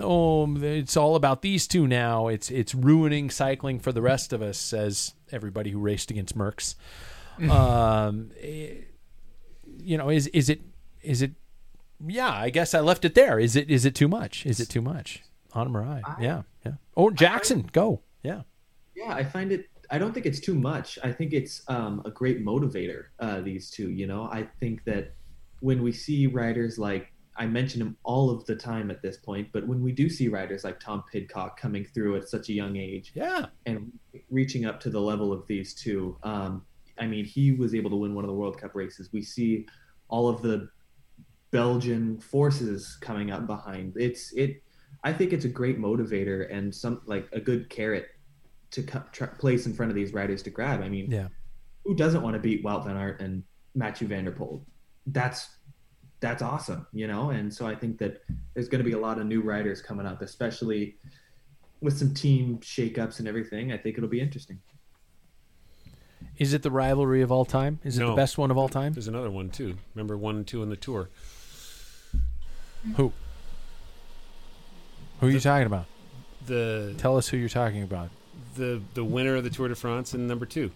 oh, it's all about these two now. It's it's ruining cycling for the rest of us, says everybody who raced against Merckx. um, eh, you know, is is it is it? Yeah, I guess I left it there. Is it is it too much? Is it too much? Anne-Marije. Yeah, yeah. Or Jackson, go. Yeah. Yeah, I find it. I don't think it's too much. I think it's um, a great motivator. Uh, these two, you know, I think that when we see riders like I mention him all of the time at this point, but when we do see riders like Tom Pidcock coming through at such a young age, yeah, and reaching up to the level of these two, um, I mean, he was able to win one of the World Cup races. We see all of the Belgian forces coming up behind. It's it. I think it's a great motivator and some like a good carrot to co- tr- place in front of these riders to grab. I mean, Yeah. who doesn't want to beat Wout van Aert and Mathieu Van Der Poel? That's that's awesome, you know. And so I think that there's going to be a lot of new riders coming up, especially with some team shakeups and everything. I think it'll be interesting. Is it the rivalry of all time? Is it the best one of all time? There's another one too. Remember one and two in the tour. Who? Who are you talking about? The Tell us who you're talking about. the the winner of the Tour de France and number two.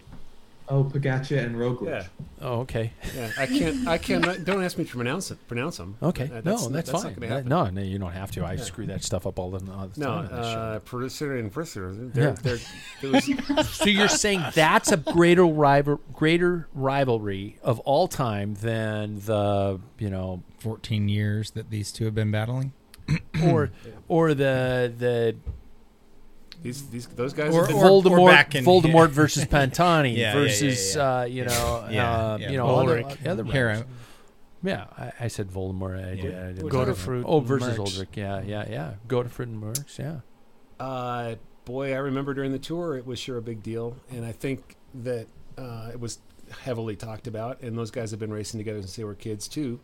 Oh, Pogacar and Roglic. Yeah, Oh, okay. yeah. I can't. I can't. Don't ask me to pronounce it. Pronounce them. Okay. Uh, no, that's, that's fine. Not That- no, no, you don't have to. I screw that stuff up all the, all the No, time. on this show. uh, producer and producer. Yeah. They're, they're, so you're saying that's a greater rival, greater rivalry of all time than the you know 14 years that these two have been battling. or or the the these these those guys. Or- have been, or- Voldemort back in- Voldemort yeah. versus Pantani Yeah, yeah, yeah, versus yeah. Uh, you know Yeah, uh, yeah. you know other, Ullrich. other Here, riders. Yeah, I, I said Voldemort. I, did, Yeah. I didn't Godefroot Oh, versus Merckx. Ullrich. Yeah, yeah, yeah. Godefroot and Merckx. Yeah. Uh, boy, I remember during the tour, it was sure a big deal, and I think that uh, it was heavily talked about. And those guys have been racing together since they were kids too.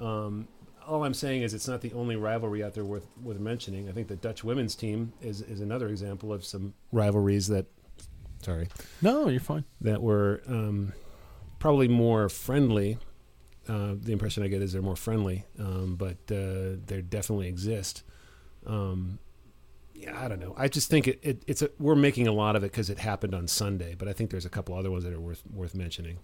Um, all I'm saying is it's not the only rivalry out there worth worth mentioning. I think the Dutch women's team is is another example of some rivalries that. Sorry, No, you're fine. that were um, probably more friendly. Uh, the impression I get is they're more friendly, um, but uh, they definitely exist. Um, yeah, I don't know. I just think it, it, it's a, we're making a lot of it because it happened on Sunday, but I think there's a couple other ones that are worth worth mentioning.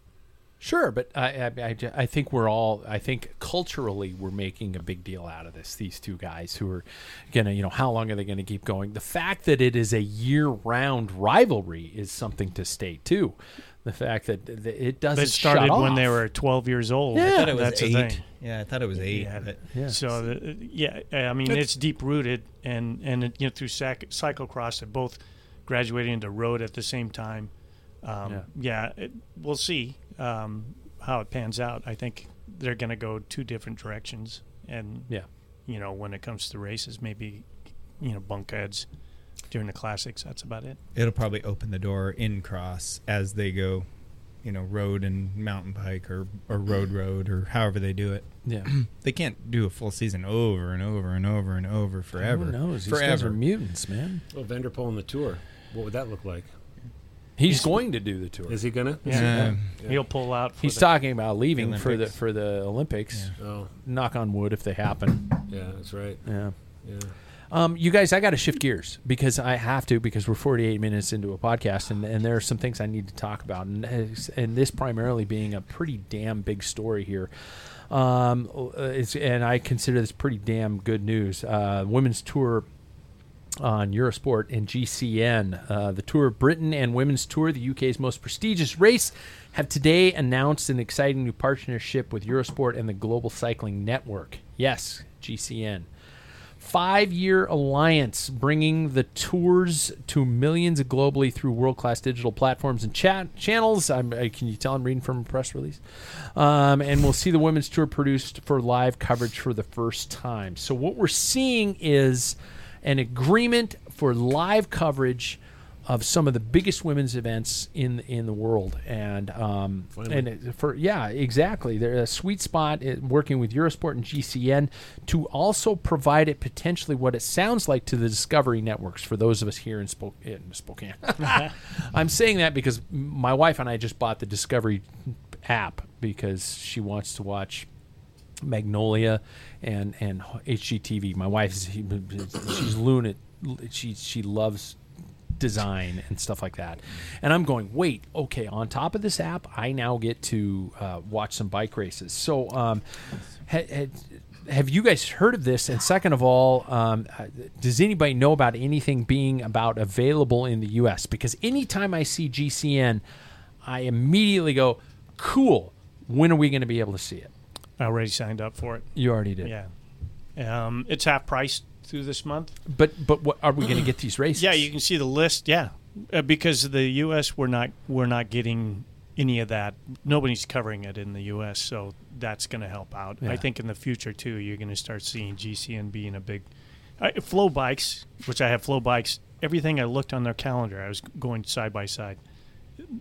Sure, but I, I, I, I think we're all, I think culturally we're making a big deal out of this. These two guys who are going to, you know, how long are they going to keep going? The fact that it is a year round rivalry is something to state, too. The fact that it doesn't It started shut when they were 12 years old. Yeah. I thought it was That's the eight. thing. Yeah, I thought it was eight. Yeah. but- Yeah. So the, yeah, I mean it's deep rooted, and and it, you know through sac- cyclocross, they both graduated into road at the same time. Um, Yeah. yeah, it, we'll see um, how it pans out. I think they're going to go two different directions, and Yeah. you know when it comes to races, maybe you know bunk heads during the classics. That's about it. It'll probably open the door in cross as they go, you know, road and mountain bike or, or road road or however they do it. Yeah. they can't do a full season over and over and over and over forever. Who knows? These Forever. guys are mutants, man. Well, Van der Poel on the tour. What would that look like? He's going to do the tour. Is he gonna? Yeah, Yeah. he'll pull out. For He's the, talking about leaving for the Olympics. for the Olympics. Oh, Knock on wood if they happen. yeah, that's right. Yeah. Yeah. Um, you guys, I got to shift gears because I have to because we're 48 minutes into a podcast and, and there are some things I need to talk about and and this primarily being a pretty damn big story here. Um, uh, it's, and I consider this pretty damn good news. Uh, women's tour on Eurosport and GCN. Uh, the Tour of Britain and Women's Tour, the UK's most prestigious race, have today announced an exciting new partnership with Eurosport and the Global Cycling Network. Yes, GCN. Five year alliance bringing the tours to millions globally through world class digital platforms and chat channels. I'm, uh, can you tell I'm reading from a press release? Um, and we'll see the women's tour produced for live coverage for the first time. So, what we're seeing is an agreement for live coverage of some of the biggest women's events in in the world, and um, Finally. and it- for yeah, exactly. They're a sweet spot working with Eurosport and GCN to also provide it potentially what it sounds like to the Discovery networks for those of us here in, Spo- in Spokane. I'm saying that because my wife and I just bought the Discovery app because she wants to watch Magnolia and and HGTV. My wife she's lunatic. She she loves design and stuff like that. And I'm going, wait, okay. On top of this app, I now get to uh, watch some bike races. So, um, ha- ha- have you guys heard of this? And second of all, um, does anybody know about anything being about available in the U.S.? Because anytime I see GCN, I immediately go, cool. When are we going to be able to see it? I already signed up for it. You already did. Yeah, um, it's half price through this month. But but what are we going to get these races? Yeah, you can see the list. Yeah, uh, because the U.S. we're not we're not getting any of that. Nobody's covering it in the U.S. So that's going to help out. Yeah. I think in the future too, you're going to start seeing GCN being a big uh, FloBikes, which I have FloBikes. Everything I looked on their calendar, I was going side by side.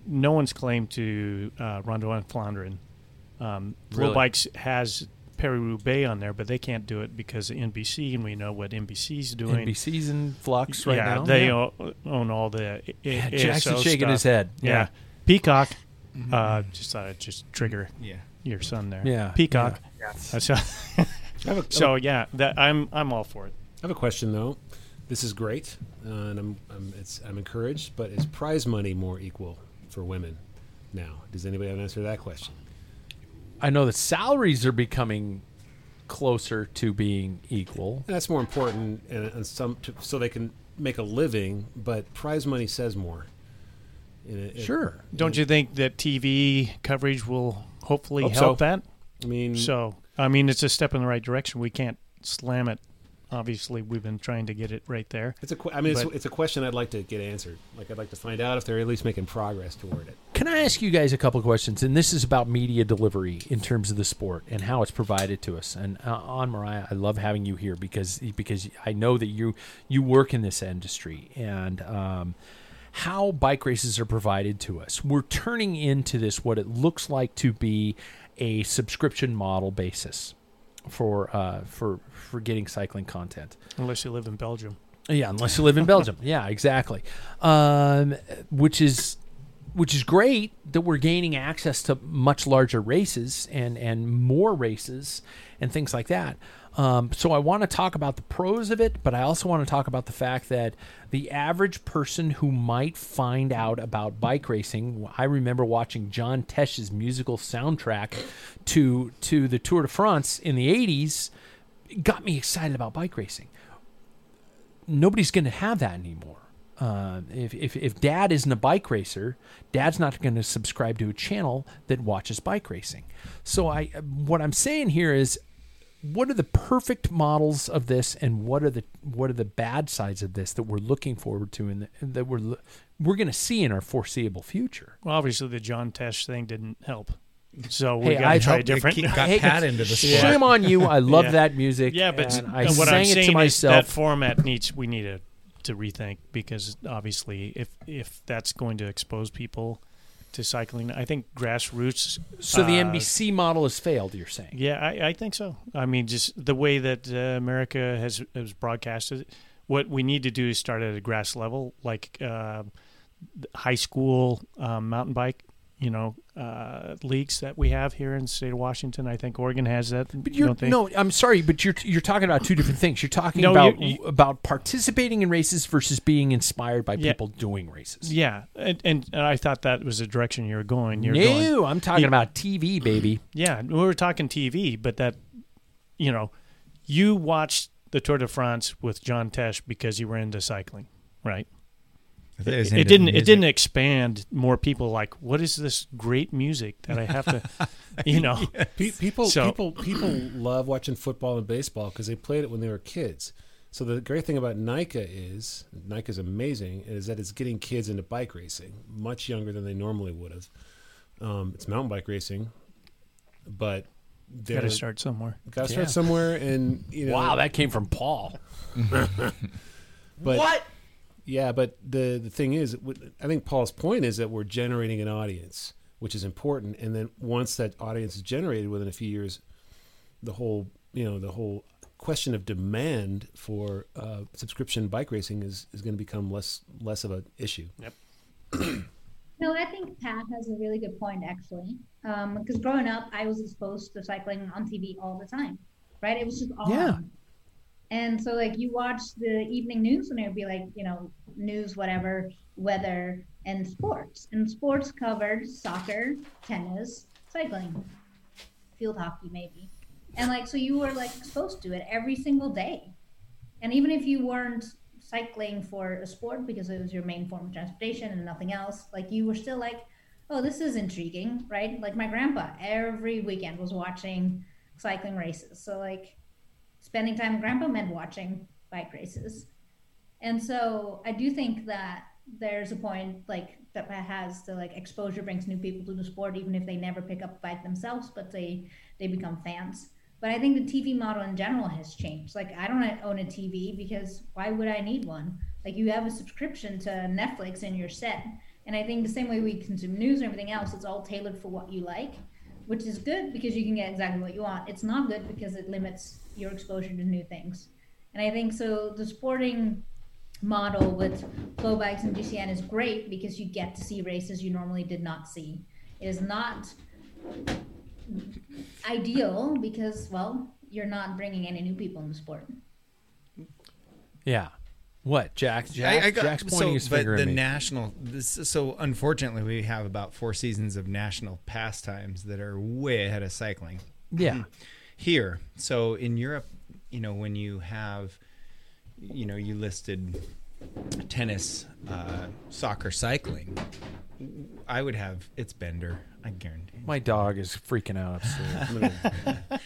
No one's claimed to uh, Ronde van Vlaanderen. Um, flow Really? bikes has Paris-Roubaix on there, but they can't do it because of NBC, and we know what NBC's doing. NBC's in flux right yeah, now. they Yeah. o- own all the. I- Yeah, ASO Jackson's shaking his head. Yeah, Yeah. Peacock. Uh, just thought I'd just trigger Yeah. your son there. Yeah, Peacock. Yeah. That's so yeah, that I'm I'm all for it. I have a question though. This is great, uh, and I'm I'm, it's, I'm encouraged. But is prize money more equal for women now? Does anybody have an answer to that question? I know the salaries are becoming closer to being equal. And that's more important, and, and some to, so they can make a living. But prize money says more. And it- it- Sure. Don't you think that TV coverage will hopefully Hope help so. that? I mean, So I mean, it's a step in the right direction. We can't slam it. Obviously, we've been trying to get it right there. it's a. que- I mean, it's, it's a question I'd like to get answered. Like I'd like to find out if they're at least making progress toward it. Can I ask you guys a couple of questions? And this is about media delivery in terms of the sport and how it's provided to us. And uh, Anne-Marije, I love having you here because because I know that you you work in this industry and um, how bike races are provided to us. We're turning into this what it looks like to be a subscription model basis for uh, for for getting cycling content. Unless you live in Belgium. Yeah, unless you live in Belgium. Yeah, exactly. Um, which is which is great that we're gaining access to much larger races and and more races and things like that. Um, so I want to talk about the pros of it, but I also want to talk about the fact that the average person who might find out about bike racing. I remember watching John Tesh's musical soundtrack to to the Tour de France in the '80s. Got me excited about bike racing. Nobody's going to have that anymore. Uh, if, if, if dad isn't a bike racer, dad's not going to subscribe to a channel that watches bike racing. So I, what I'm saying here is, what are the perfect models of this, and what are the what are the bad sides of this that we're looking forward to, and that we're we're going to see in our foreseeable future? Well, obviously the John Tesh thing didn't help. So we Hey, got I to try helped- different. Got Hey, Pat into the sport. shame on you. I love that music, Yeah, but and I what sang I'm it to myself. that format needs we need to to rethink because obviously if if that's going to expose people to cycling, I think grassroots. So the uh, NBC model has failed. You're saying? Yeah, I, I think so. I mean, just the way that uh, America has has broadcasted. What we need to do is start at a grass level, like uh, high school um, mountain bike. You know, uh, leagues that we have here in the state of Washington. I think Oregon has that. But you're, don't they? no, I'm sorry, but you're you're talking about two different things. You're talking No, about you- you- about participating in races versus being inspired by Yeah. people doing races. Yeah, and, and and I thought that was the direction you were going. You're no, going, I'm talking you- about TV, baby. Yeah, we were talking TV, but that, you know, you watched the Tour de France with John Tesh because you were into cycling, right? I thought he was It, it didn't. It didn't expand more people. Like, what is this great music that I have to, you know? Pe- people, So- people, people love watching football and baseball because they played it when they were kids. So the great thing about NICA is NICA is amazing is that it's getting kids into bike racing much younger than they normally would have. Um, it's mountain bike racing, but Got to start somewhere. Got to Yeah. start somewhere, and you know. Wow, that came from Paul. But What? Yeah, but the the thing is, I think Paul's point is that we're generating an audience, which is important, and then once that audience is generated within a few years, the whole you know the whole question of demand for uh, subscription bike racing is is going to become less less of an issue. Yep. No, I think Pat has a really good point actually. Because growing up, I was exposed to cycling on TV all the time, right? It was just on. Yeah. And so, like, you watch the evening news, and it would be like, you know, news, whatever, weather, and sports. And sports covered soccer, tennis, cycling, field hockey, maybe. And like, so you were like exposed to it every single day. And even if you weren't cycling for a sport because it was your main form of transportation and nothing else, like you were still like, oh, this is intriguing, right? Like my grandpa every weekend was watching cycling races. So like spending time with grandpa meant watching bike races. And so I do think that there's a point like that has to like exposure brings new people to the sport even if they never pick up a bike themselves, but they they become fans. But I think the TV model in general has changed. Like I don't own a TV because why would I need one? Like you have a subscription to Netflix and you're set. And I think the same way we consume news and everything else, it's all tailored for what you like, which is good because you can get exactly what you want. It's not good because it limits your exposure to new things. And I think so the sporting model with FloBikes and GCN is great because you get to see races you normally did not see. It is not ideal because, well, you're not bringing any new people in the sport. Yeah. What, Jack? Jack I, I got, Jack's pointing so, his but finger the at me. national. This, so unfortunately, we have about four seasons of national pastimes that are way ahead of cycling. Yeah. Hmm. Here, so in Europe, you know, when you have, you know, you listed tennis, uh, soccer, cycling. I would have it's Bender. I guarantee. My dog is freaking out upstairs.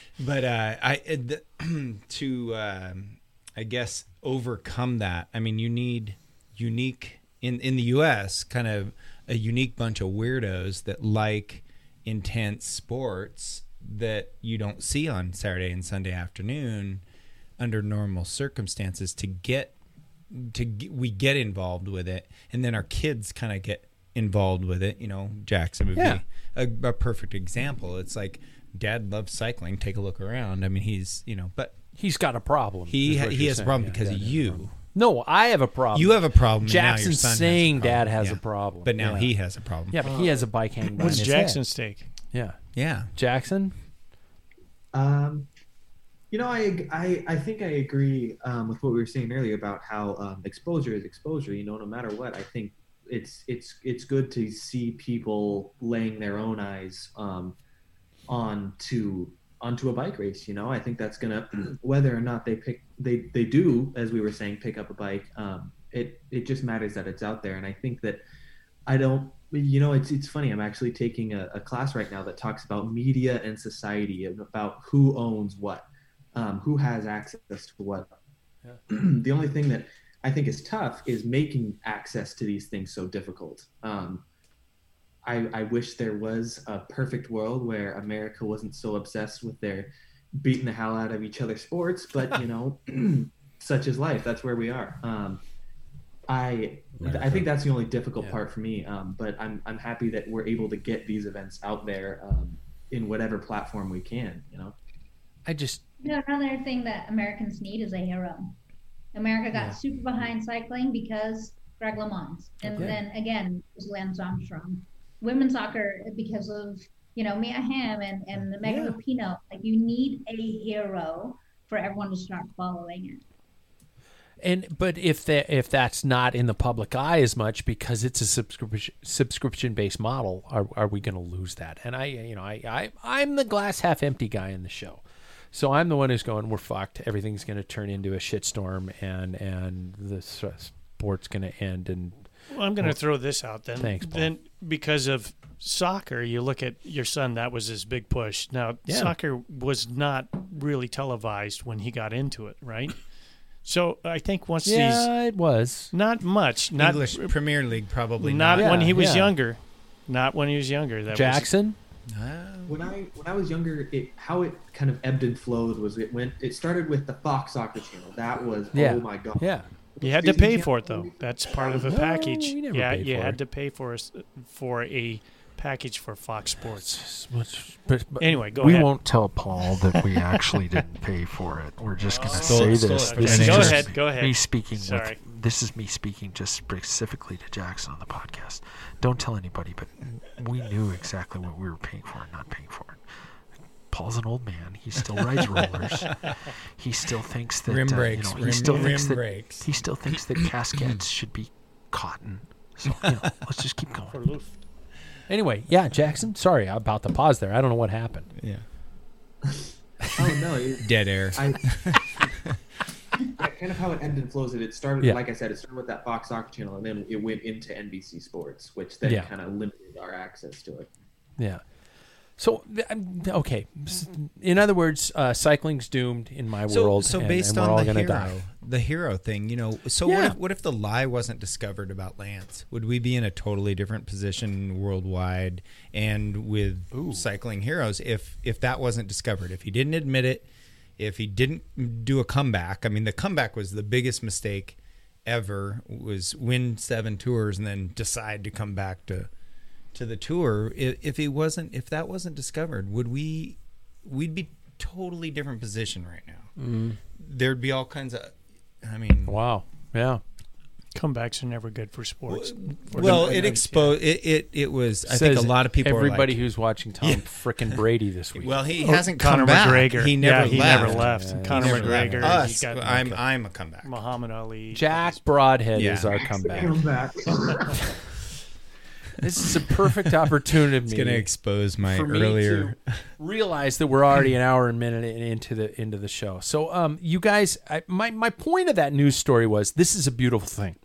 but uh, I the, to um, I guess overcome that. I mean, you need unique in in the U.S. kind of a unique bunch of weirdos that like intense sports that you don't see on Saturday and Sunday afternoon under normal circumstances to get to get, we get involved with it and then our kids kind of get involved with it you know jackson would Yeah. be a, a perfect example it's like dad loves cycling take a look around i mean he's you know but He's got a problem. he ha- he you're has a problem Yeah, because of you. No, I have a problem. You have a problem. and now your Jackson's son saying problem. Dad has Yeah. a problem. But now Yeah. he has a problem. Yeah, but he has a bike hanging What's Jackson's head. take? Yeah, Yeah. Jackson. Um, you know, I, I, I think I agree um, with what we were saying earlier about how um, exposure is exposure. You know, no matter what, I think it's it's it's good to see people laying their own eyes um, onto onto a bike race. You know, I think that's gonna whether or not they pick they they do as we were saying pick up a bike. Um, it it just matters that it's out there, and I think that I don't. You know, it's it's funny. I'm actually taking a, a class right now that talks about media and society and about who owns what, um, who has access to what. the only thing that I think is tough is making access to these things so difficult. Um, I, I wish there was a perfect world where America wasn't so obsessed with their beating the hell out of each other sports, but you know, such is life. That's where we are. Um, I I think that's the only difficult part for me. Um, but I'm I'm happy that we're able to get these events out there um, in whatever platform we can. You know. I just You know, another thing that Americans need is a hero. America got Yeah. super behind cycling because Greg LeMond, and Okay. then again it was Lance Armstrong. Women's soccer because of you know Mia Hamm and and Megan Yeah. Rapinoe. Like you need a hero for everyone to start following it. And but if that if that's not in the public eye as much because it's a subscription subscription based model, are are we going to lose that? And I you know I, I I'm the glass half empty guy in the show, so I'm the one who's going we're fucked. Everything's going to turn into a shitstorm, and and the sport's going to end. And Well, I'm going to throw this out then. Thanks, Paul. Then because of soccer, you look at your son. That was his big push. Now Yeah. soccer was not really televised when he got into it, right? So I think once these yeah, it was. not much, not English Premier League probably not not. when Yeah, he was yeah. younger, not when he was younger. That was, Jackson. Uh, when I when I was younger, it how it kind of ebbed and flowed was it went it started with the Fox Soccer Channel. That was Yeah. oh my god. Yeah. You had to pay for it though. That's part of a package. we never yeah, paid you for had it. to pay for us for a package for Fox Sports. But, but Anyway, go ahead. we ahead. won't tell Paul that we actually didn't pay for it. We're just going to Stole- say stole this. it. This Okay, is go just ahead, go ahead. Me speaking Sorry. with this is me speaking just specifically to Jackson on the podcast. Don't tell anybody, but we knew exactly what we were paying for and not paying for. Paul's an old man. He still rides rollers. he still thinks that Rim uh, brakes, you know, he rim- still thinks rim that brakes. he still thinks that casquettes should be cotton. So you know, let's just keep going. Anyway, yeah, Jackson. Sorry about the pause there. I don't know what happened. Yeah. Oh no. It, Dead air. I, yeah, kind of how it ended and flows. It, it started, Yeah. like I said, it started with that Fox Soccer Channel, and then it went into NBC Sports, which then Yeah. kind of limited our access to it. Yeah. So um, okay, in other words, uh, cycling's doomed in my So, world. so based and we're all on the hero, die. the hero thing, you know, so what if what if the lie wasn't discovered about Lance? Would we be in a totally different position worldwide and with cycling heroes if if that wasn't discovered? If he didn't admit it, if he didn't do a comeback, I mean, the comeback was the biggest mistake ever. Was win seven tours and then decide to come back to to the tour. If, if he wasn't, if that wasn't discovered, would we? We'd be totally different position right now. Mm-hmm. There'd be all kinds of. I mean, Wow. Yeah. Comebacks are never good for sports. For well, it exposed. It, it it was. I Says think a lot of people. are Everybody like, who's watching Tom Yeah. frickin' Brady this week. Well, he Oh, hasn't Conor come back. McGregor. He never yeah, he left. never left. Yeah, And he Conor Never left. McGregor. Us, he got I'm I'm a comeback. Muhammad Ali. Jack Broadhead Yeah. is our comeback. This is a perfect opportunity. It's going to expose my for me earlier. to realize that we're already an hour and minute into the into the show. So, um, you guys, I, my my point of that news story was this is a beautiful thing.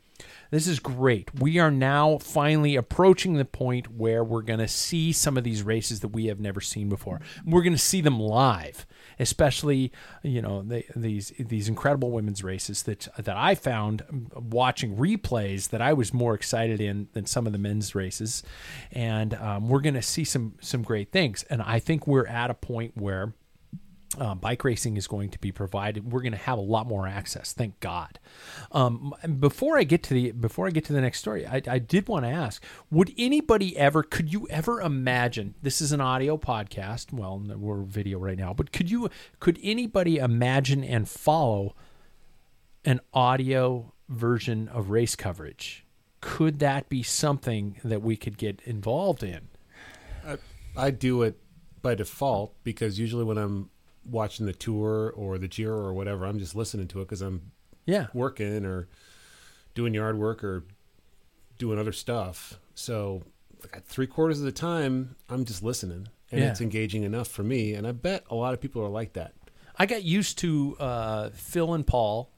This is great. We are now finally approaching the point where we're going to see some of these races that we have never seen before. We're going to see them live, especially you know the, these these incredible women's races that that I found watching replays that I was more excited in than some of the men's races, and um, we're going to see some some great things. And I think we're at a point where uh, bike racing is going to be provided. We're going to have a lot more access. Thank God. Um, before I get to the before I get to the next story, I, I did want to ask: Would anybody ever? Could you ever imagine? This is an audio podcast. Well, we're video right now, but could you? Could anybody imagine and follow an audio version of race coverage. Could that be something that we could get involved in? I, I do it by default because usually when I'm watching the tour or the Giro or whatever, I'm just listening to it because I'm Yeah. working or doing yard work or doing other stuff. So like three quarters of the time, I'm just listening, and Yeah. it's engaging enough for me. And I bet a lot of people are like that. I got used to uh, Phil and Paul,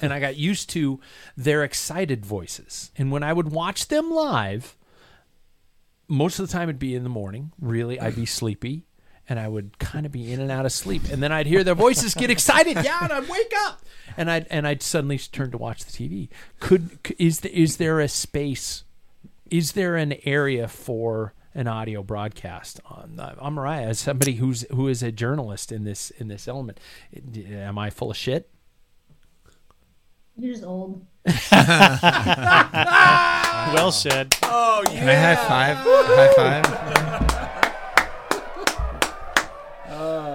and I got used to their excited voices. And when I would watch them live, most of the time it'd be in the morning. Really, I'd be sleepy, and I would kind of be in and out of sleep. And then I'd hear their voices get excited, yeah, and I'd wake up, and I'd and I'd suddenly turn to watch the TV. Could is the, is there a space? Is there an area for an audio broadcast on uh, I'm Mariah as somebody who's who is a journalist in this in this element am I full of shit You're just old. well said. Oh yeah. Can I high five? High five.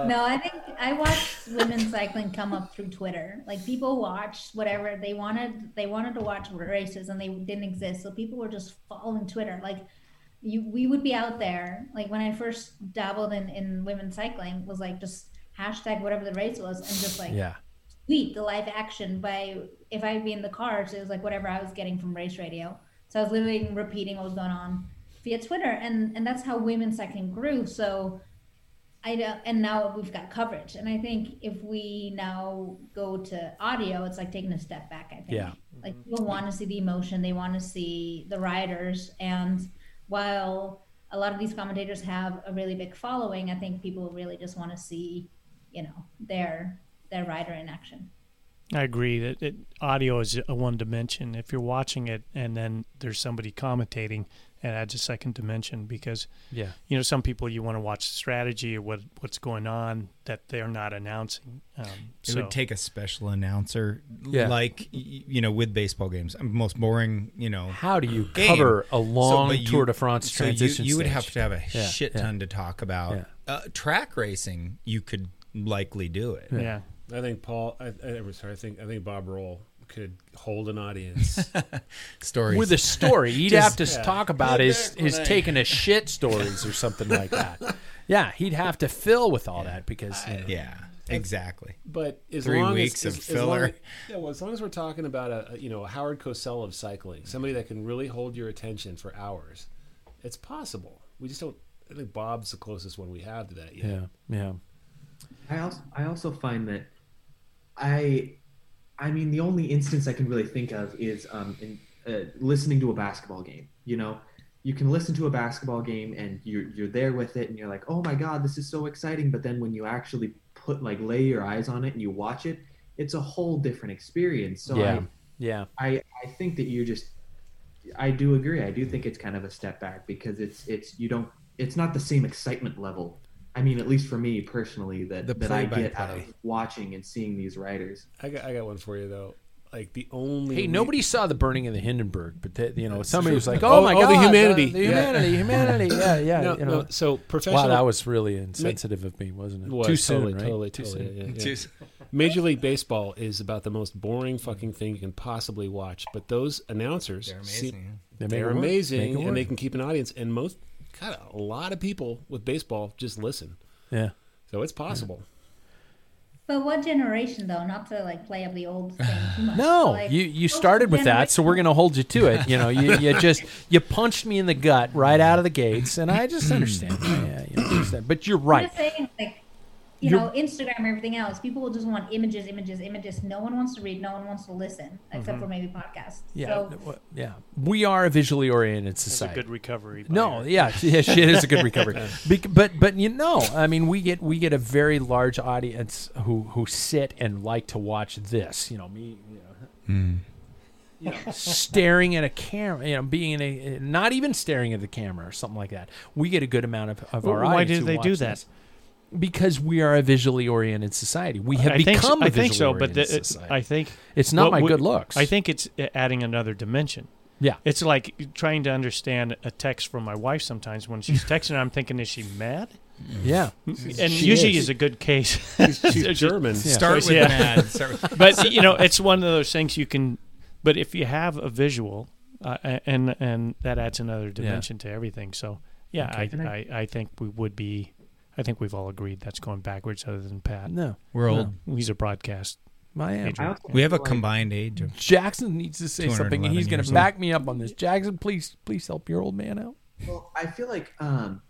No, I think I watched women's cycling come up through Twitter. Like people watched whatever they wanted. They wanted to watch races, and they didn't exist. So people were just following Twitter. Like you, we would be out there. Like when I first dabbled in in women's cycling, was like just hashtag whatever the race was, and just like yeah tweet the live action by if I'd be in the car, it was like whatever I was getting from race radio. So I was literally repeating what was going on via Twitter, and and that's how women's cycling grew. So I don't, and now we've got coverage, and I think if we now go to audio, it's like taking a step back. I think. Yeah. Like people want to see the emotion, they want to see the riders, and while a lot of these commentators have a really big following, I think people really just want to see, you know, their their rider in action. I agree that it, audio is a one dimension. If you're watching it and then there's somebody commentating, it adds a second dimension because Yeah. you know some people you want to watch the strategy or what what's going on that they're not announcing. Um, It so would take a special announcer, Yeah. like you know, with baseball games. Um, Most boring, you know. How do you game. cover a long but you- Tour de France so you- transition You, would stage? have to have a Yeah, shit yeah. ton to talk about. Yeah. Uh, track racing, you could likely do it. yeah. I think Paul. I, I, I'm sorry. I think I think Bob Roll could hold an audience. Stories with a story. He'd Just- have to yeah. talk about his his I- taking a shit stories or something like that. Yeah, he'd have to fill with all that because you know, Yeah, exactly. But as Three long weeks as, of as, as long filler. yeah, well, as long as we're talking about a, a you know a Howard Cosell of cycling, somebody that can really hold your attention for hours, it's possible. We just don't. I think Bob's the closest one we have to that yet. yeah, yeah. I also I also find that I I mean the only instance I can really think of is um in uh, listening to a basketball game. You know, you can listen to a basketball game and you're you're there with it and you're like, oh my god, this is so exciting. But then when you actually put like lay your eyes on it and you watch it, it's a whole different experience. So yeah, yeah. I, I I think that you just I do agree. I do think it's kind of a step back because it's it's you don't it's not the same excitement level. I mean, at least for me personally, that The that I get out play-by-play. of watching and seeing these writers. I got I got one for you though. Like the only Hey, re- nobody saw the burning of the Hindenburg, but the, you know somebody true. was like, Oh, "Oh, oh my oh, the humanity. the, Yeah. humanity, humanity." Yeah, yeah. No, you know. no, so professional. Wow, that was really insensitive of me, wasn't it? Was, Too soon, totally, right? Totally, Too totally. soon. yeah, yeah. Too soon. Major League Baseball is about the most boring fucking thing you can possibly watch. But those announcers, They're seem- amazing. They make they're it work. Make amazing, it and they can keep an audience. And most, God, a lot of people with baseball just listen. Yeah. So it's possible. But what generation though? Not to like play up the old thing too much. No, like, you you started with that, so we're going to hold you to it. You know, you, you just you punched me in the gut right out of the gates, and I just understand. yeah, you understand. But you're I'm right. just saying, like, you You're- know, Instagram, and everything else. People will just want images, images, images. No one wants to read. No one wants to listen, except mm-hmm. for maybe podcasts. Yeah, So, yeah. We are a visually oriented It's a society. good recovery. by No, your- yeah, yeah, shit is a good recovery. Bec- but but you know, I mean, we get we get a very large audience who who sit and like to watch this. You know, me, you know, hmm. you know, staring at a camera. You know, being in a not even staring at the camera or something like that. We get a good amount of, of our why audience. do they do that? this. Because we are a visually oriented society. We have I think so, become a I visually think so, but oriented the, society. I think It's not my we- good looks. I think it's adding another dimension. Yeah. It's like trying to understand a text from my wife sometimes when she's texting. I'm thinking, is she mad? yeah, And She usually is. is a good case. She's German. Start with Yeah. mad. Start with- but you know, it's one of those things you can but if you have a visual, uh, and and that adds another dimension to everything. So yeah, Okay. I, I I think we would be. I think we've all agreed that's going backwards, other than Pat. No, We're old. He's a broadcast. I am. I We have a like- combined age of Jackson needs to say something, and he's going to back me up on this. Jackson, please, please help your old man out. Well, I feel like um,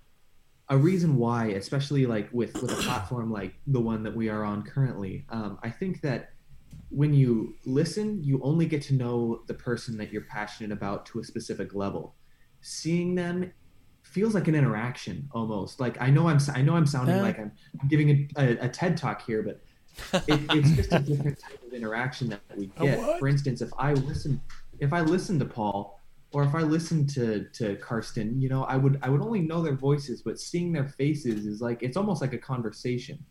a reason why, especially like with with a platform like the one that we are on currently, um, I think that when you listen, you only get to know the person that you're passionate about to a specific level. Seeing them feels like an interaction almost. Like I know I'm I know I'm sounding Yeah. like I'm, I'm giving a, a, a TED talk here, but it, it's just a different type of interaction that we get. For instance, if I listen, if I listen to Paul, or if I listen to to Karsten, you know, I would I would only know their voices, but seeing their faces is like it's almost like a conversation.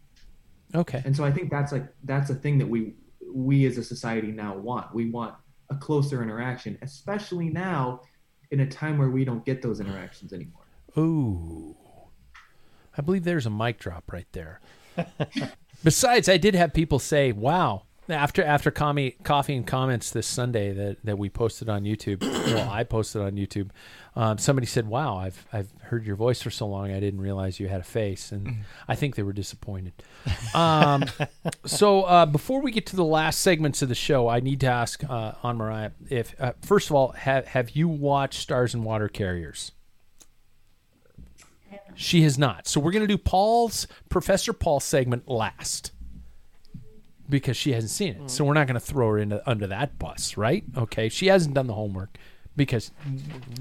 Okay. And so I think that's like that's a thing that we we as a society now want. We want a closer interaction, especially now in a time where we don't get those interactions anymore. Ooh. I believe there's a mic drop right there. Besides, I did have people say, "Wow!" After after coffee, coffee and comments this Sunday that, that we posted on YouTube. well, I posted on YouTube. Um, somebody said, "Wow, I've I've heard your voice for so long, I didn't realize you had a face," and I think they were disappointed. Um, so uh, before we get to the last segments of the show, I need to ask uh, Anne-Marije if uh, first of all, have have you watched Stars and Water Carriers? She has not. So we're going to do Paul's Professor Paul segment last because she hasn't seen it. So we're not going to throw her into under that bus, right? Okay. She hasn't done the homework because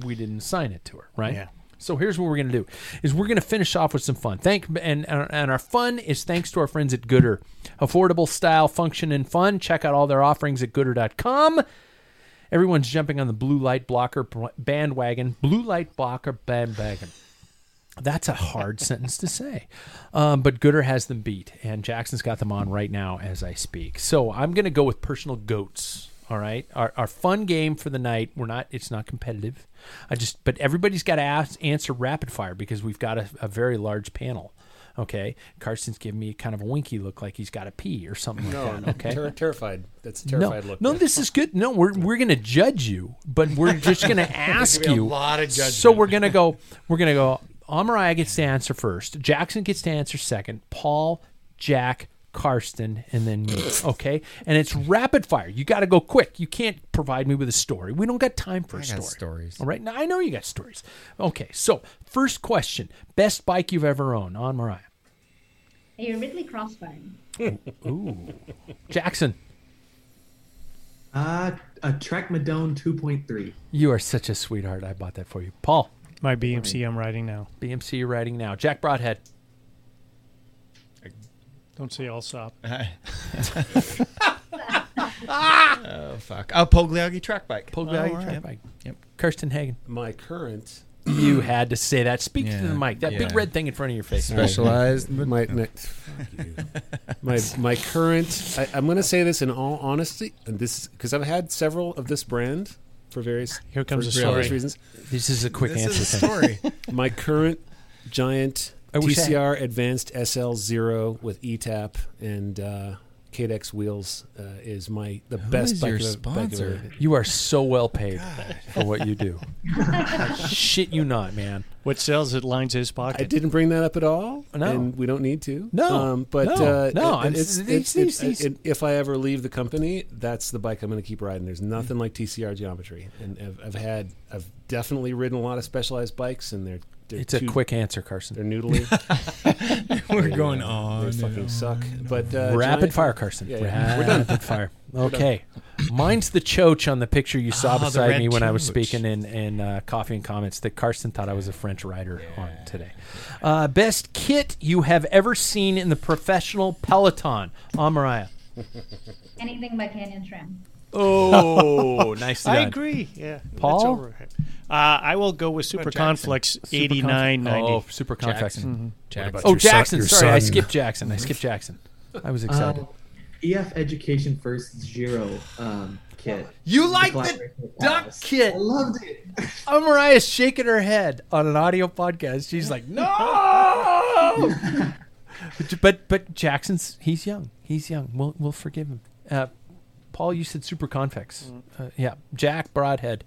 we didn't assign it to her, right? Yeah. So here's what we're going to do: is we're going to finish off with some fun. Thank and and our fun is thanks to our friends at Goodr, affordable style, function, and fun. Check out all their offerings at Goodr.com. Everyone's jumping on the blue light blocker bandwagon. Blue light blocker bandwagon. That's a hard sentence to say. Um, but Goodr has them beat, and Jackson's got them on right now as I speak. So I'm going to go with personal goats. All right, our, our fun game for the night. We're not. It's not competitive. I just. But everybody's got to ask, answer rapid fire because we've got a, a very large panel. Okay, Carson's giving me kind of a winky look, like he's got a pee or something No, like that. Okay, ter- terrified. That's a terrified no, look. No, this is good. No, we're we're gonna judge you, but we're just gonna ask gonna be a you. lot of judgment. So we're gonna go. We're gonna go. Amariah gets to answer first. Jackson gets to answer second. Paul, Jack, Karsten, and then me. Okay, and it's rapid fire. You got to go quick. You can't provide me with a story. We don't got time for a I story. got stories. All right. Now I know you got stories. Okay. So first question: Best bike you've ever owned? Anne-Marije. A Ridley Crossfire. Ooh. Jackson. Uh, a Trek Madone 2.3. You are such a sweetheart. I bought that for you, Paul. My BMC I'm riding now. BMC you're riding now. Jack Broadhead. Don't say Allsop. oh fuck. Oh, Pogliaghi track bike. Pogliaghi Oh, track right. bike. Yep. Kirsten Hagen. My current You had to say that. Speak to the mic. That yeah. big red thing in front of your face. specialized. My my, fuck you. my my current. I, I'm going to say this in all honesty, and this because I've had several of this brand for various Here comes for the various story. reasons. This is a quick This answer. is a story. My current giant I wish I TCR Advanced SL Zero with ETAP and uh, Cadex wheels uh, is my the best is bike your I've- bike I've sponsor? ever- You are so well paid for what you do. Shit you not, man. What sells it lines his pocket? I didn't bring that up at all. No. and we don't need to. No. um, but No. uh, No, it- I'm- it's, these- it's, it's- it- if I ever leave the company, that's the bike I'm going to keep riding. There's nothing like TCR geometry, and I've, I've had, I've definitely ridden a lot of specialized bikes, and they're, they're It's a quick answer, Carson. They're noodly. We're They, going uh, on. They fucking and suck. on. But uh, Rapid giant- fire, Carson. Yeah, yeah. We're done. Rapid fire. Okay. Mine's the choach on the picture you saw Oh, beside me when I was speaking in, in uh, Coffee and Comments that Carson thought I was a French rider on today. Uh, best kit you have ever seen in the professional peloton. Anne-Marije. Anything by Canyon SRAM. Oh, nice. I agree. Yeah. Paul? That's over. Uh, I will go with Super Jackson? Conflicts eighty nine ninety. Oh, Superconfex. Jackson. Jackson. Oh, Your son- Jackson. your Sorry, I son. skipped Jackson. I skipped Jackson. I was excited. Um, EF Education First Zero um, kit. You like Black the Rapha duck Palace. kit? I loved it. Oh, Marije's shaking her head on an audio podcast. She's like, no. but but Jackson's he's young. He's young. We'll we'll forgive him. Uh, Paul, you said Superconfex. Uh, yeah, Jack Broadhead.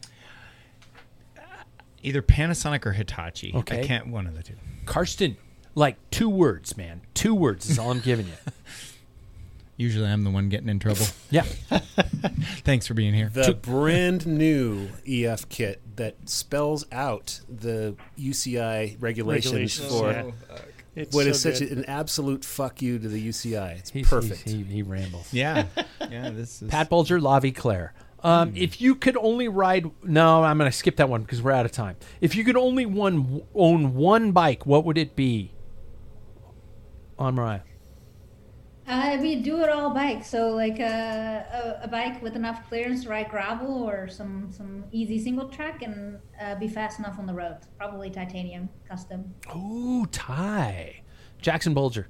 Either Panasonic or Hitachi. Okay. I can't one of the two. Karsten, like two words, man. Two words is all I'm giving you. Usually I'm the one getting in trouble. Yeah. Thanks for being here. The brand new EF kit that spells out the UCI regulations, Regulations, for oh, yeah. It's what is so such good. an absolute fuck you to the UCI. It's He's- perfect. he's- he, he rambles. Yeah. Yeah, this is Pat Bulger, La Vie Claire. Um, If you could only ride, no, I'm going to skip that one because we're out of time. If you could only one own one bike, what would it be? Anne-Marije. Uh, we do it all bike. So like a, a, a bike with enough clearance to ride gravel or some some easy single track and uh, be fast enough on the road. Probably titanium custom. Ooh, tie. Jackson Bulger.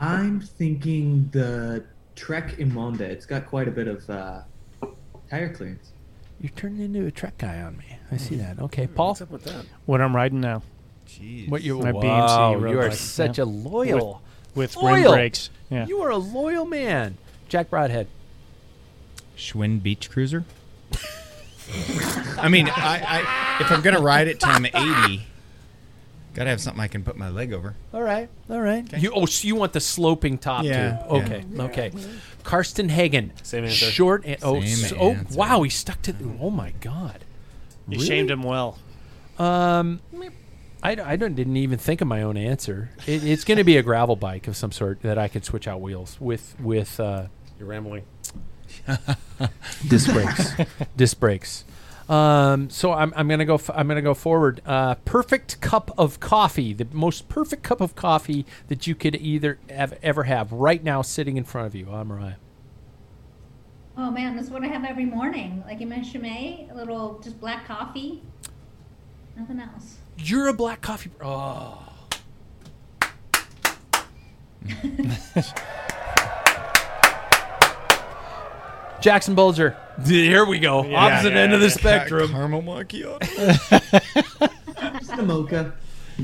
I'm thinking the Trek Emonda. It's got quite a bit of uh, tire clearance. You're turning into a Trek guy on me. I see that. Okay, Paul. What's up with that? What I'm riding now. Jeez. What you? My wow, BMC road you are bike, such yeah. a loyal. With loyal. rim brakes. Yeah. You are a loyal man. Jack Broadhead. Schwinn Beach Cruiser. I mean, I, I if I'm gonna ride it till I'm 80, gotta have something I can put my leg over. All right, all right. You oh, so you want the sloping top Yeah, too? Okay, okay. Karsten Hagen. Same answer. Short. And, oh, Same so- oh, answer. wow. He stuck to. Oh my God. You Really? shamed him well. Um, I, I don't, didn't even think of my own answer. It, it's going to be a gravel bike of some sort that I could switch out wheels with with uh, You're rambling. disc brakes. disc brakes. Um, so I'm, I'm gonna go. F- I'm gonna go forward. Uh, perfect cup of coffee. The most perfect cup of coffee that you could either have ever have right now, sitting in front of you. I'm Mariah. Oh man, that's what I have every morning. Like in my Chimay, a little just black coffee. Nothing else. You're a black coffee. Oh. Jackson Bulger. Here we go. Opposite end of the spectrum. Caramel macchiato. Just a mocha.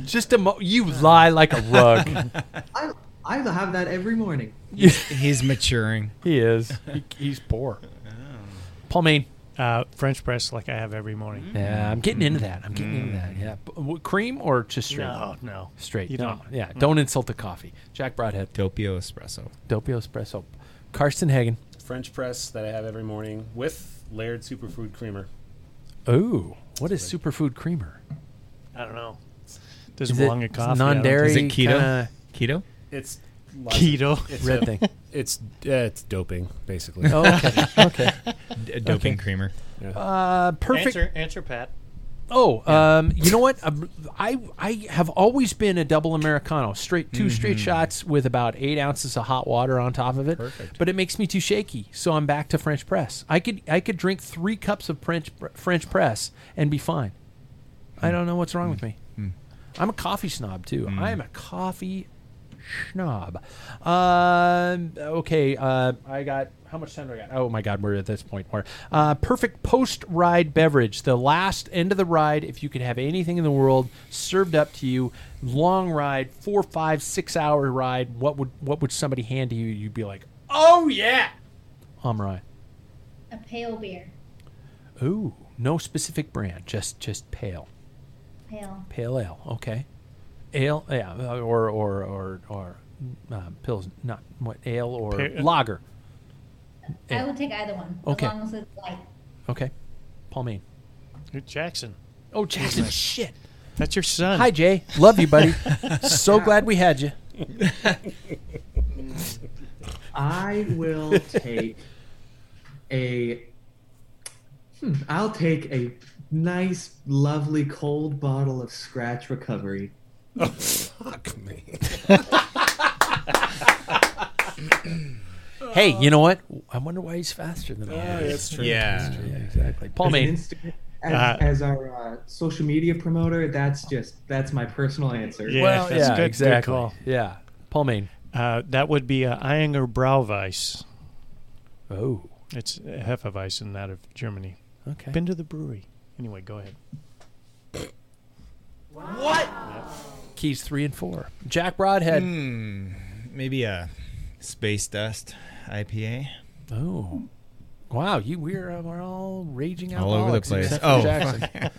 Just a mo- you lie like a rug. I, I have that every morning. He's maturing. he is. He, he's poor. Paul Main. Uh, French press like I have every morning. Yeah, I'm getting into that. I'm getting into that. Yeah, B- w- cream or just straight? No, no. straight. You no. don't. Yeah, don't insult the coffee. Jack Broadhead. Doppio espresso. Doppio espresso. Karsten Hagen. French press that I have every morning with layered superfood creamer. Ooh, what is superfood creamer? I don't know. Doesn't Is it belong in coffee. Non-dairy? Is it keto? kinda- Keto? It's Keto. It's Red a- thing. It's uh, it's doping basically. Oh, okay. okay. D- doping creamer. Uh, perfect. Answer, answer, Pat. Oh, um, you know what? Um, I I have always been a double americano, straight 2 straight shots with about eight ounces of hot water on top of it. Perfect. But it makes me too shaky, so I'm back to French press. I could I could drink three cups of French French press and be fine. I don't know what's wrong with me. I'm a coffee snob too. I am a coffee snob. Um, okay, uh, I got how much time do I got? Oh my God, we're at this point where uh, perfect post ride beverage. The last end of the ride, if you could have anything in the world served up to you, long ride, four, five, six hour ride. What would what would somebody hand to you? You'd be like, oh yeah, I'm. A pale beer. Ooh, no specific brand, just just pale. Pale. Pale ale, okay. Ale, yeah, uh, or or or or uh, pills, not what ale or Pa- lager. I Yeah. would take either one. Okay. As long as it's light. Okay, Paul Main. Jackson. Oh, Jackson, shit. That's your son. Hi, Jay. Love you, buddy. so glad we had you. I will take a. Hmm, I'll take a nice, lovely cold bottle of Skratch Recovery. Fuck me. Hey, you know what? I wonder why he's faster than I am. that's true. Yeah. Yeah, exactly. Paul As, an Main. Insta- as, Uh, as our uh, social media promoter, that's just that's my personal answer. Yeah, well, that's yeah, good. Good exactly. call. Yeah, Paul Main. Uh, that would be a Ayinger Brauweiss. Oh, It's a Hefeweizen out of Germany. okay. Been to the brewery. Anyway, go ahead. Keys three and four. Jack Broadhead. Hmm. Maybe a space dust IPA. Oh, wow! You we're uh, we're all raging out All over the place. Oh, Jackson. fuck.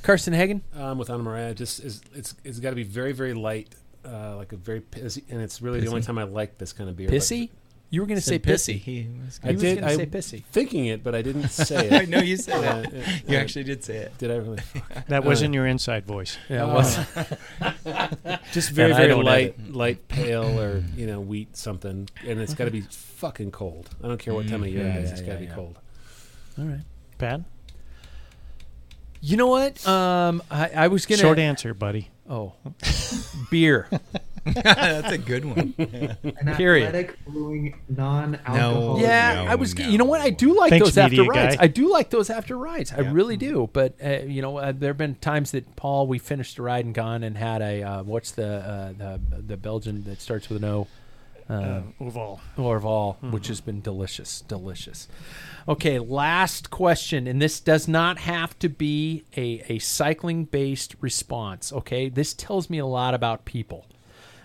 Carson Hagen. Um, with Anna Maria, just is it's it's got to be very very light, uh, like a very pissy, and it's really the only time I like this kind of beer. but- Pissy? You were going to say pissy. pissy. He was I He was did. gonna I say pissy. thinking it, but I didn't say it. I know you said Uh, it. uh, You uh, actually did say it. Did I really? That Uh, wasn't your inside voice. Yeah, it Oh. was. Just very very light, light pale or you know wheat something, and it's got to be fucking cold. I don't care what time of year Yeah, it is. yeah, It's got to yeah, be yeah. cold. All right. Bad? You know what? Um, I, I was gonna Short answer, buddy. Oh, beer. That's a good one. An Period. athletic brewing non-alcohol. Yeah, no, I was. no. You know what? I do like Thanks, those after rides. guy. I do like those after rides. I Yeah. really do. But uh, you know, uh, there have been times that Paul, we finished a ride and gone and had a uh, what's the uh, the the Belgian that starts with an O. Uh, Uh, Oval. Orval, which has been delicious, delicious. Okay, last question, and this does not have to be a, a cycling based response. Okay, this tells me a lot about people.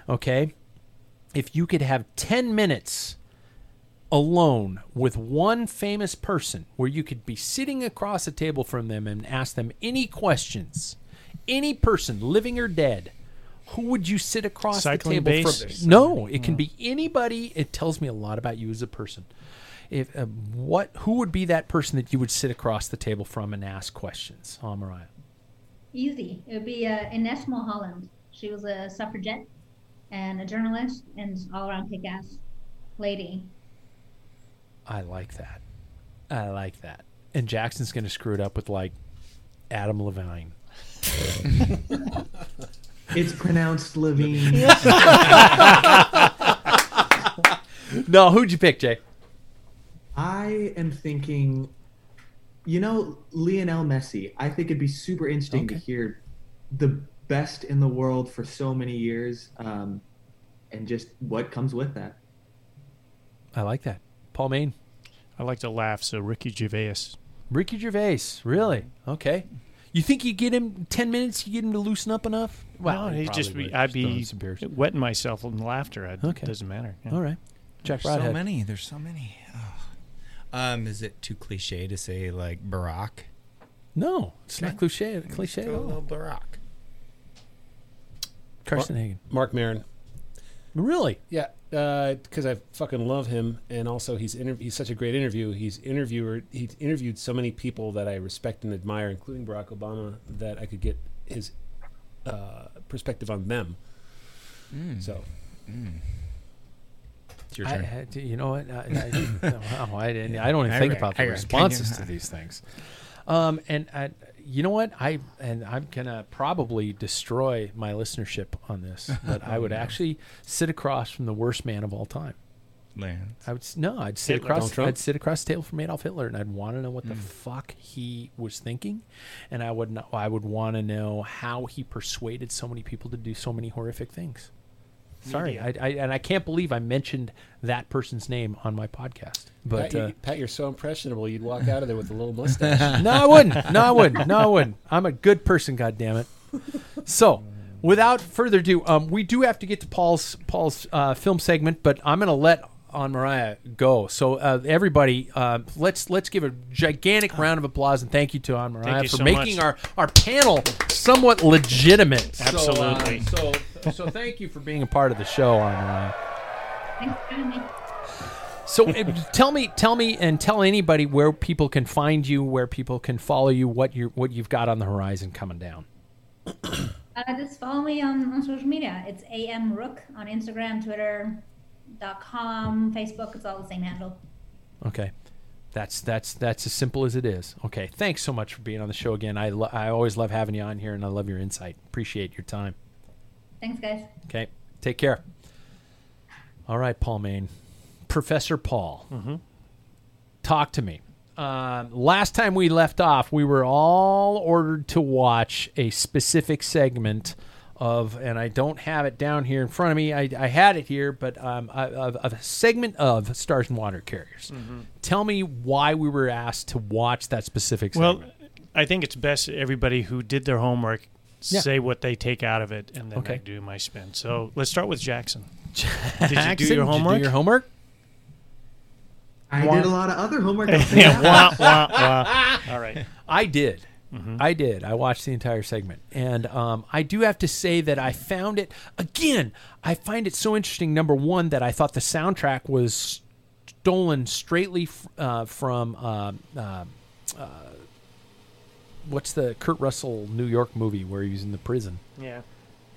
Okay, if you could have 10 minutes alone with one famous person where you could be sitting across a table from them and ask them any questions, any person, living or dead, who would you sit across Cycling the table based? from? No, it can be anybody. It tells me a lot about you as a person. If uh, what, who would be that person that you would sit across the table from and ask questions? Oh, Marije. Easy. It would be uh, Inez Milholland. She was a suffragette and a journalist and all around kick ass lady. I like that. I like that. And Jackson's going to screw it up with like Adam Levine. It's pronounced Levine. no, who'd you pick, Jay? I am thinking, you know, Lionel Messi. I think it'd be super interesting to hear the best in the world for so many years, um, and just what comes with that. I like that. Paul Maine. I like to laugh, so Ricky Gervais. Ricky Gervais. Really? Okay. You think you get him 10 minutes, you get him to loosen up enough? Well, he he'd just be, I'd Just be wetting myself in laughter. It Okay. doesn't matter. yeah. All right. Jack There's so many. There's so many. Oh. Um, is it too cliche to say like Barack? No, it's not Okay. cliche, cliche Go a little Barack. Carson Hagen. Marc Maron. Really? Yeah, because I fucking love him, and also he's inter- he's such a great interview. He's interviewer. He's interviewed so many people that I respect and admire, including Barack Obama, that I could get his uh, perspective on them. So It's your I, turn. had to- you know what? I, I, wow, I, didn't, I don't even I think re- about the responses to these things. Um, and I, you know what? I and I'm gonna probably destroy my listenership on this, but I would actually sit across from the worst man of all time. Lance. I would s- no, I'd sit Hitler. across. I'd sit across the table from Adolf Hitler, and I'd want to know what the mm. fuck he was thinking, and I would know, I would want to know how he persuaded so many people to do so many horrific things. Sorry, I, I and I can't believe I mentioned that person's name on my podcast. But Pat, you- uh, Pat, you're so impressionable. You'd walk out of there with a little mustache. no, I wouldn't. No, I wouldn't. No, I wouldn't. I'm a good person. God damn it. So, without further ado, um, we do have to get to Paul's Paul's uh, film segment, but I'm going to let Anne-Marije go. So, uh, everybody, uh, let's let's give a gigantic round of applause and thank you to Anne-Marije for so making much. our our panel somewhat legitimate. Absolutely. So, uh, so, so thank you for being a part of the show, Anne-Marije. Thanks for having me. So uh, tell me, tell me, and tell anybody where people can find you, where people can follow you, what you what you've got on the horizon coming down. Uh, just follow me on, on social media. It's am rook on Instagram, Twitter, dot com, Facebook. It's all the same handle. Okay, that's that's that's as simple as it is. Okay, thanks so much for being on the show again. I lo- I always love having you on here, and I love your insight. Appreciate your time. Thanks, guys. Okay, take care. All right, Paul Maine, Professor Paul, talk to me. Um, last time we left off, we were all ordered to watch a specific segment of, and I don't have it down here in front of me. I, I had it here, but um, of, of a segment of Stars and Water Carriers. Tell me why we were asked to watch that specific segment. Well, I think it's best everybody who did their homework Yeah. say what they take out of it, and then Okay. I do my spin. So let's start with Jackson. Did you do your homework? your homework? I did a lot of other homework. Yeah, wah, wah, wah. All right. I did. Mm-hmm. I did. I watched the entire segment, and um, I do have to say that I found it again. I find it so interesting. Number one, that I thought the soundtrack was stolen straightly f- uh, from uh, uh, uh, what's the Kurt Russell New York movie where he was in the prison. Yeah.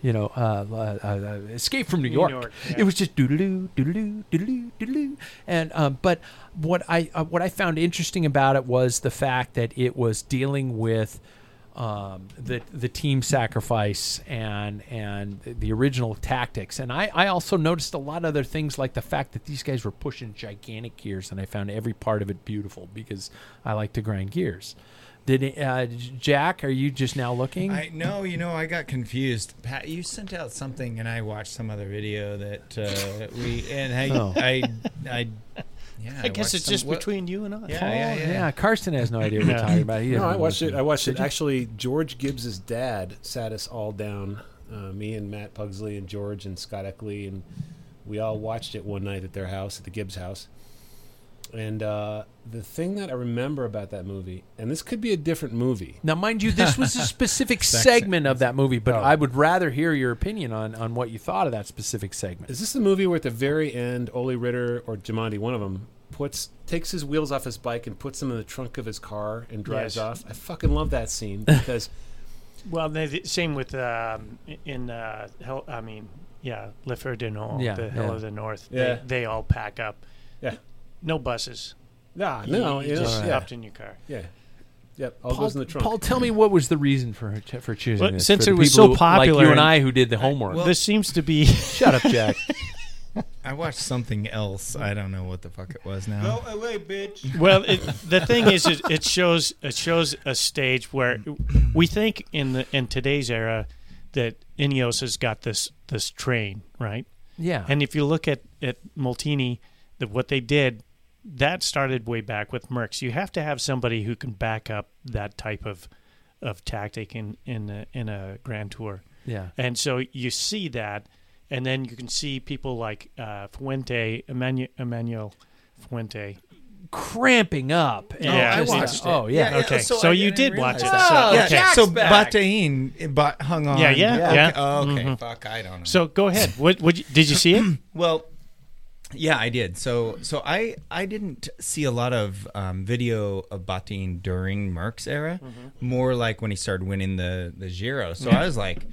You know, uh, uh, uh, Escape from New New York. York, yeah. It was just doodaloo, doodaloo, doodaloo, doodaloo. And um, but what I uh, what I found interesting about it was the fact that it was dealing with um, the the team sacrifice and and the original tactics. And I, I also noticed a lot of other things like the fact that these guys were pushing gigantic gears, and I found every part of it beautiful because I like to grind gears. Did uh, Jack? Are you just now looking? I no, you know, I got confused. Pat, you sent out something, and I watched some other video that uh, we and I, Oh. I, I, yeah. I guess it's some- just what- between you and I. Yeah, Oh, yeah, yeah. yeah. Carson has no idea what we're talking about. He No, I watched what it. I watched Did it. you? Actually, George Gibbs's dad sat us all down, uh, me and Matt Pugsley and George and Scott Eckley, and we all watched it one night at their house, at the Gibbs house. And uh, the thing that I remember about that movie, and this could be a different movie. Now, mind you, this was a specific segment of that movie, but Oh. I would rather hear your opinion on, on what you thought of that specific segment. Is this the movie where at the very end, Ole Ritter or Gimondi, one of them, puts takes his wheels off his bike and puts them in the trunk of his car and drives Yes. off? I fucking love that scene because Well, the, the same with um, in uh, hell. I mean, yeah, L'Enfer du Nord, Yeah, the Hill yeah. of the North. Yeah. They, they all pack up. yeah, No buses. nah, You- no, you you know, just yeah, hopped in your car. yeah, yep, all Paul, goes in the trunk. Paul, tell me what was the reason for for choosing Well, this? since for it was people so who- popular like you and and- I, who did the homework. this seems to be. Shut up, Jack. I watched something else. I don't know what the fuck it was now. Go away, bitch. Well, it, the thing is, it, it shows it shows a stage where we think in the in today's era that Ineos has got this this train right, yeah, and if you look at at Molteni, that what they did, that started way back with Merckx. You have to have somebody who can back up that type of of tactic in in a, in a Grand Tour. yeah. And so you see that, and then you can see people like uh, Fuente, Emmanuel, Emmanuel Fuente. Cramping up. and Yeah, I just- watched Oh, yeah. Okay, so I you didn't did watch realize it. So- yeah, okay. yeah, so Jack's back. Battaglin but hung on. Yeah, yeah, Okay. yeah. Oh, okay, Mhm. fuck, I don't know. So go ahead. What, what did you see it? Well, yeah, I did. So, so I I didn't see a lot of um, video of Battaglin during Merckx's era. Mm-hmm. More like when he started winning the the Giro. So I was like,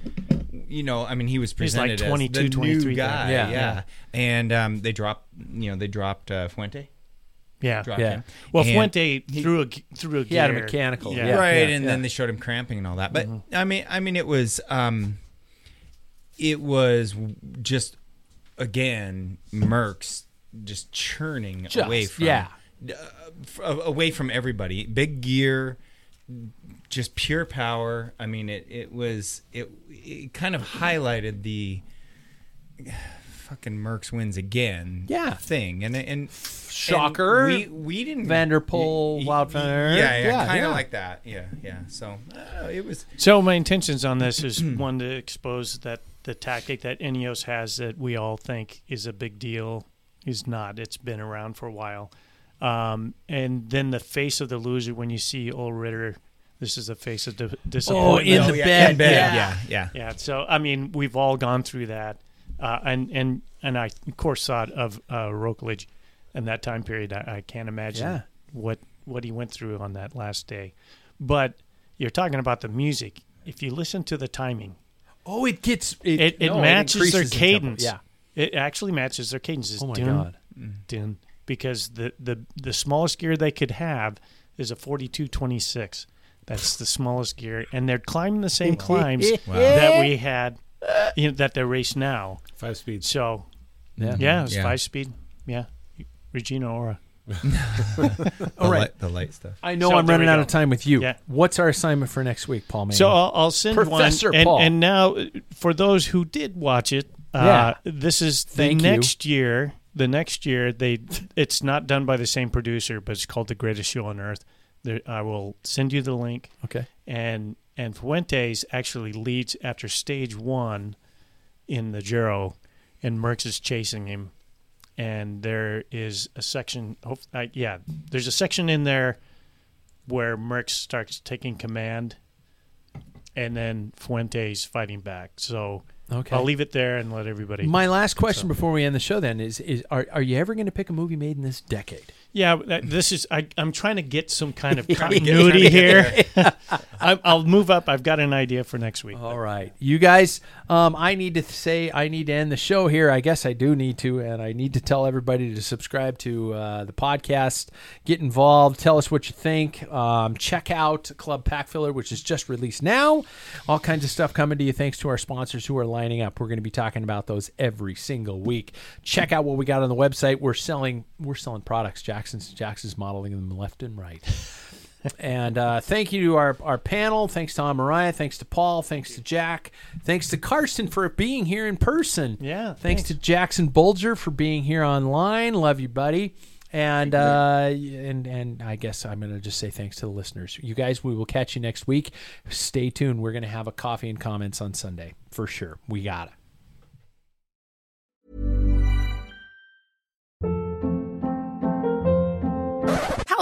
you know, I mean, he was He's like presented 22, as the 23 new guy. Yeah, Yeah, yeah. And um, they dropped, you know, they dropped uh, Fuente. Yeah. Dropped Yeah. him. Well, And- Fuente threw a g- through a He had a mechanical, Yeah. yeah. right and yeah. then they showed him cramping and all that but Mm-hmm. i mean i mean it was um it was just again Merckx just churning Just, away from yeah. uh, f- away from everybody big gear just pure power i mean it it was it it kind of highlighted the fucking Merckx wins again Yeah. thing and and Shocker. and we we didn't Van der Poel, Y- y- Wildfire. yeah, yeah, Yeah, kind of yeah. like that. Yeah, yeah. So uh, it was. So my intentions on this is one to expose that the tactic that Ineos has that we all think is a big deal is not. It's been around for a while. Um, and then the face of the loser when you see Ole Ritter. This is the face of di- disappointment. Oh, in the Oh, yeah, bed, in bed. yeah. Yeah, yeah. Yeah. So I mean, we've all gone through that, uh, and and and I of course thought of uh, Roglic in that time period. I, I can't imagine Yeah. what what he went through on that last day. But you're talking about the music. If you listen to the timing, Oh, it gets it, it, it no, matches their increases in tempo. cadence. Yeah. It actually matches their cadence. It's Oh my dun, God. dun, because the, the the smallest gear they could have is a 4226. That's the smallest gear, and they're climbing the same climbs that we had, you know, that they race now. Five speeds. So, Yeah. yeah, it's Yeah. five speed. Yeah, Regina Ora. The All right. light, the light stuff. I know So I'm there running we out go. of time with you. Yeah. What's our assignment for next week, Paul? Manning? So I'll, I'll send Professor one. And, Paul. and now, uh, for those who did watch it, uh, Yeah. this is the Thank you. next year. The next year, they it's not done by the same producer, but it's called The Greatest Show on Earth. There, I will send you the link. okay. And and Fuentes actually leads after stage one in the Giro, and Merckx is chasing him. And there is a section. hope- Uh, yeah, there's a section in there where Merckx starts taking command, and then Fuentes fighting back. So Okay. I'll leave it there and let everybody. My last question before we end the show then is: is are, are you ever going to pick a movie made in this decade? Yeah, that- this is. I, I'm trying to get some kind of continuity here. I, I'll move up. I've got an idea for next week. All right, you guys. Um, I need to say I need to end the show here. I guess I do need to, and I need to tell everybody to subscribe to uh, the podcast, get involved, tell us what you think. Um, check out Club Packfiller, which is just released now. All kinds of stuff coming to you thanks to our sponsors who are lining up. We're going to be talking about those every single week. Check out what we got on the website. We're selling we're selling products. Jackson's Jackson's modeling them left and right. And uh, thank you to our, our panel. Thanks to Marije. Thanks to Paul. Thanks to Jack. Thanks to Karsten for being here in person. Yeah. Thanks, to Jackson Bulger for being here online. Love you, buddy. And uh, and and I guess I'm gonna just say thanks to the listeners. You guys, we will catch you next week. Stay tuned. We're gonna have a coffee and comments on Sunday for sure. We got it.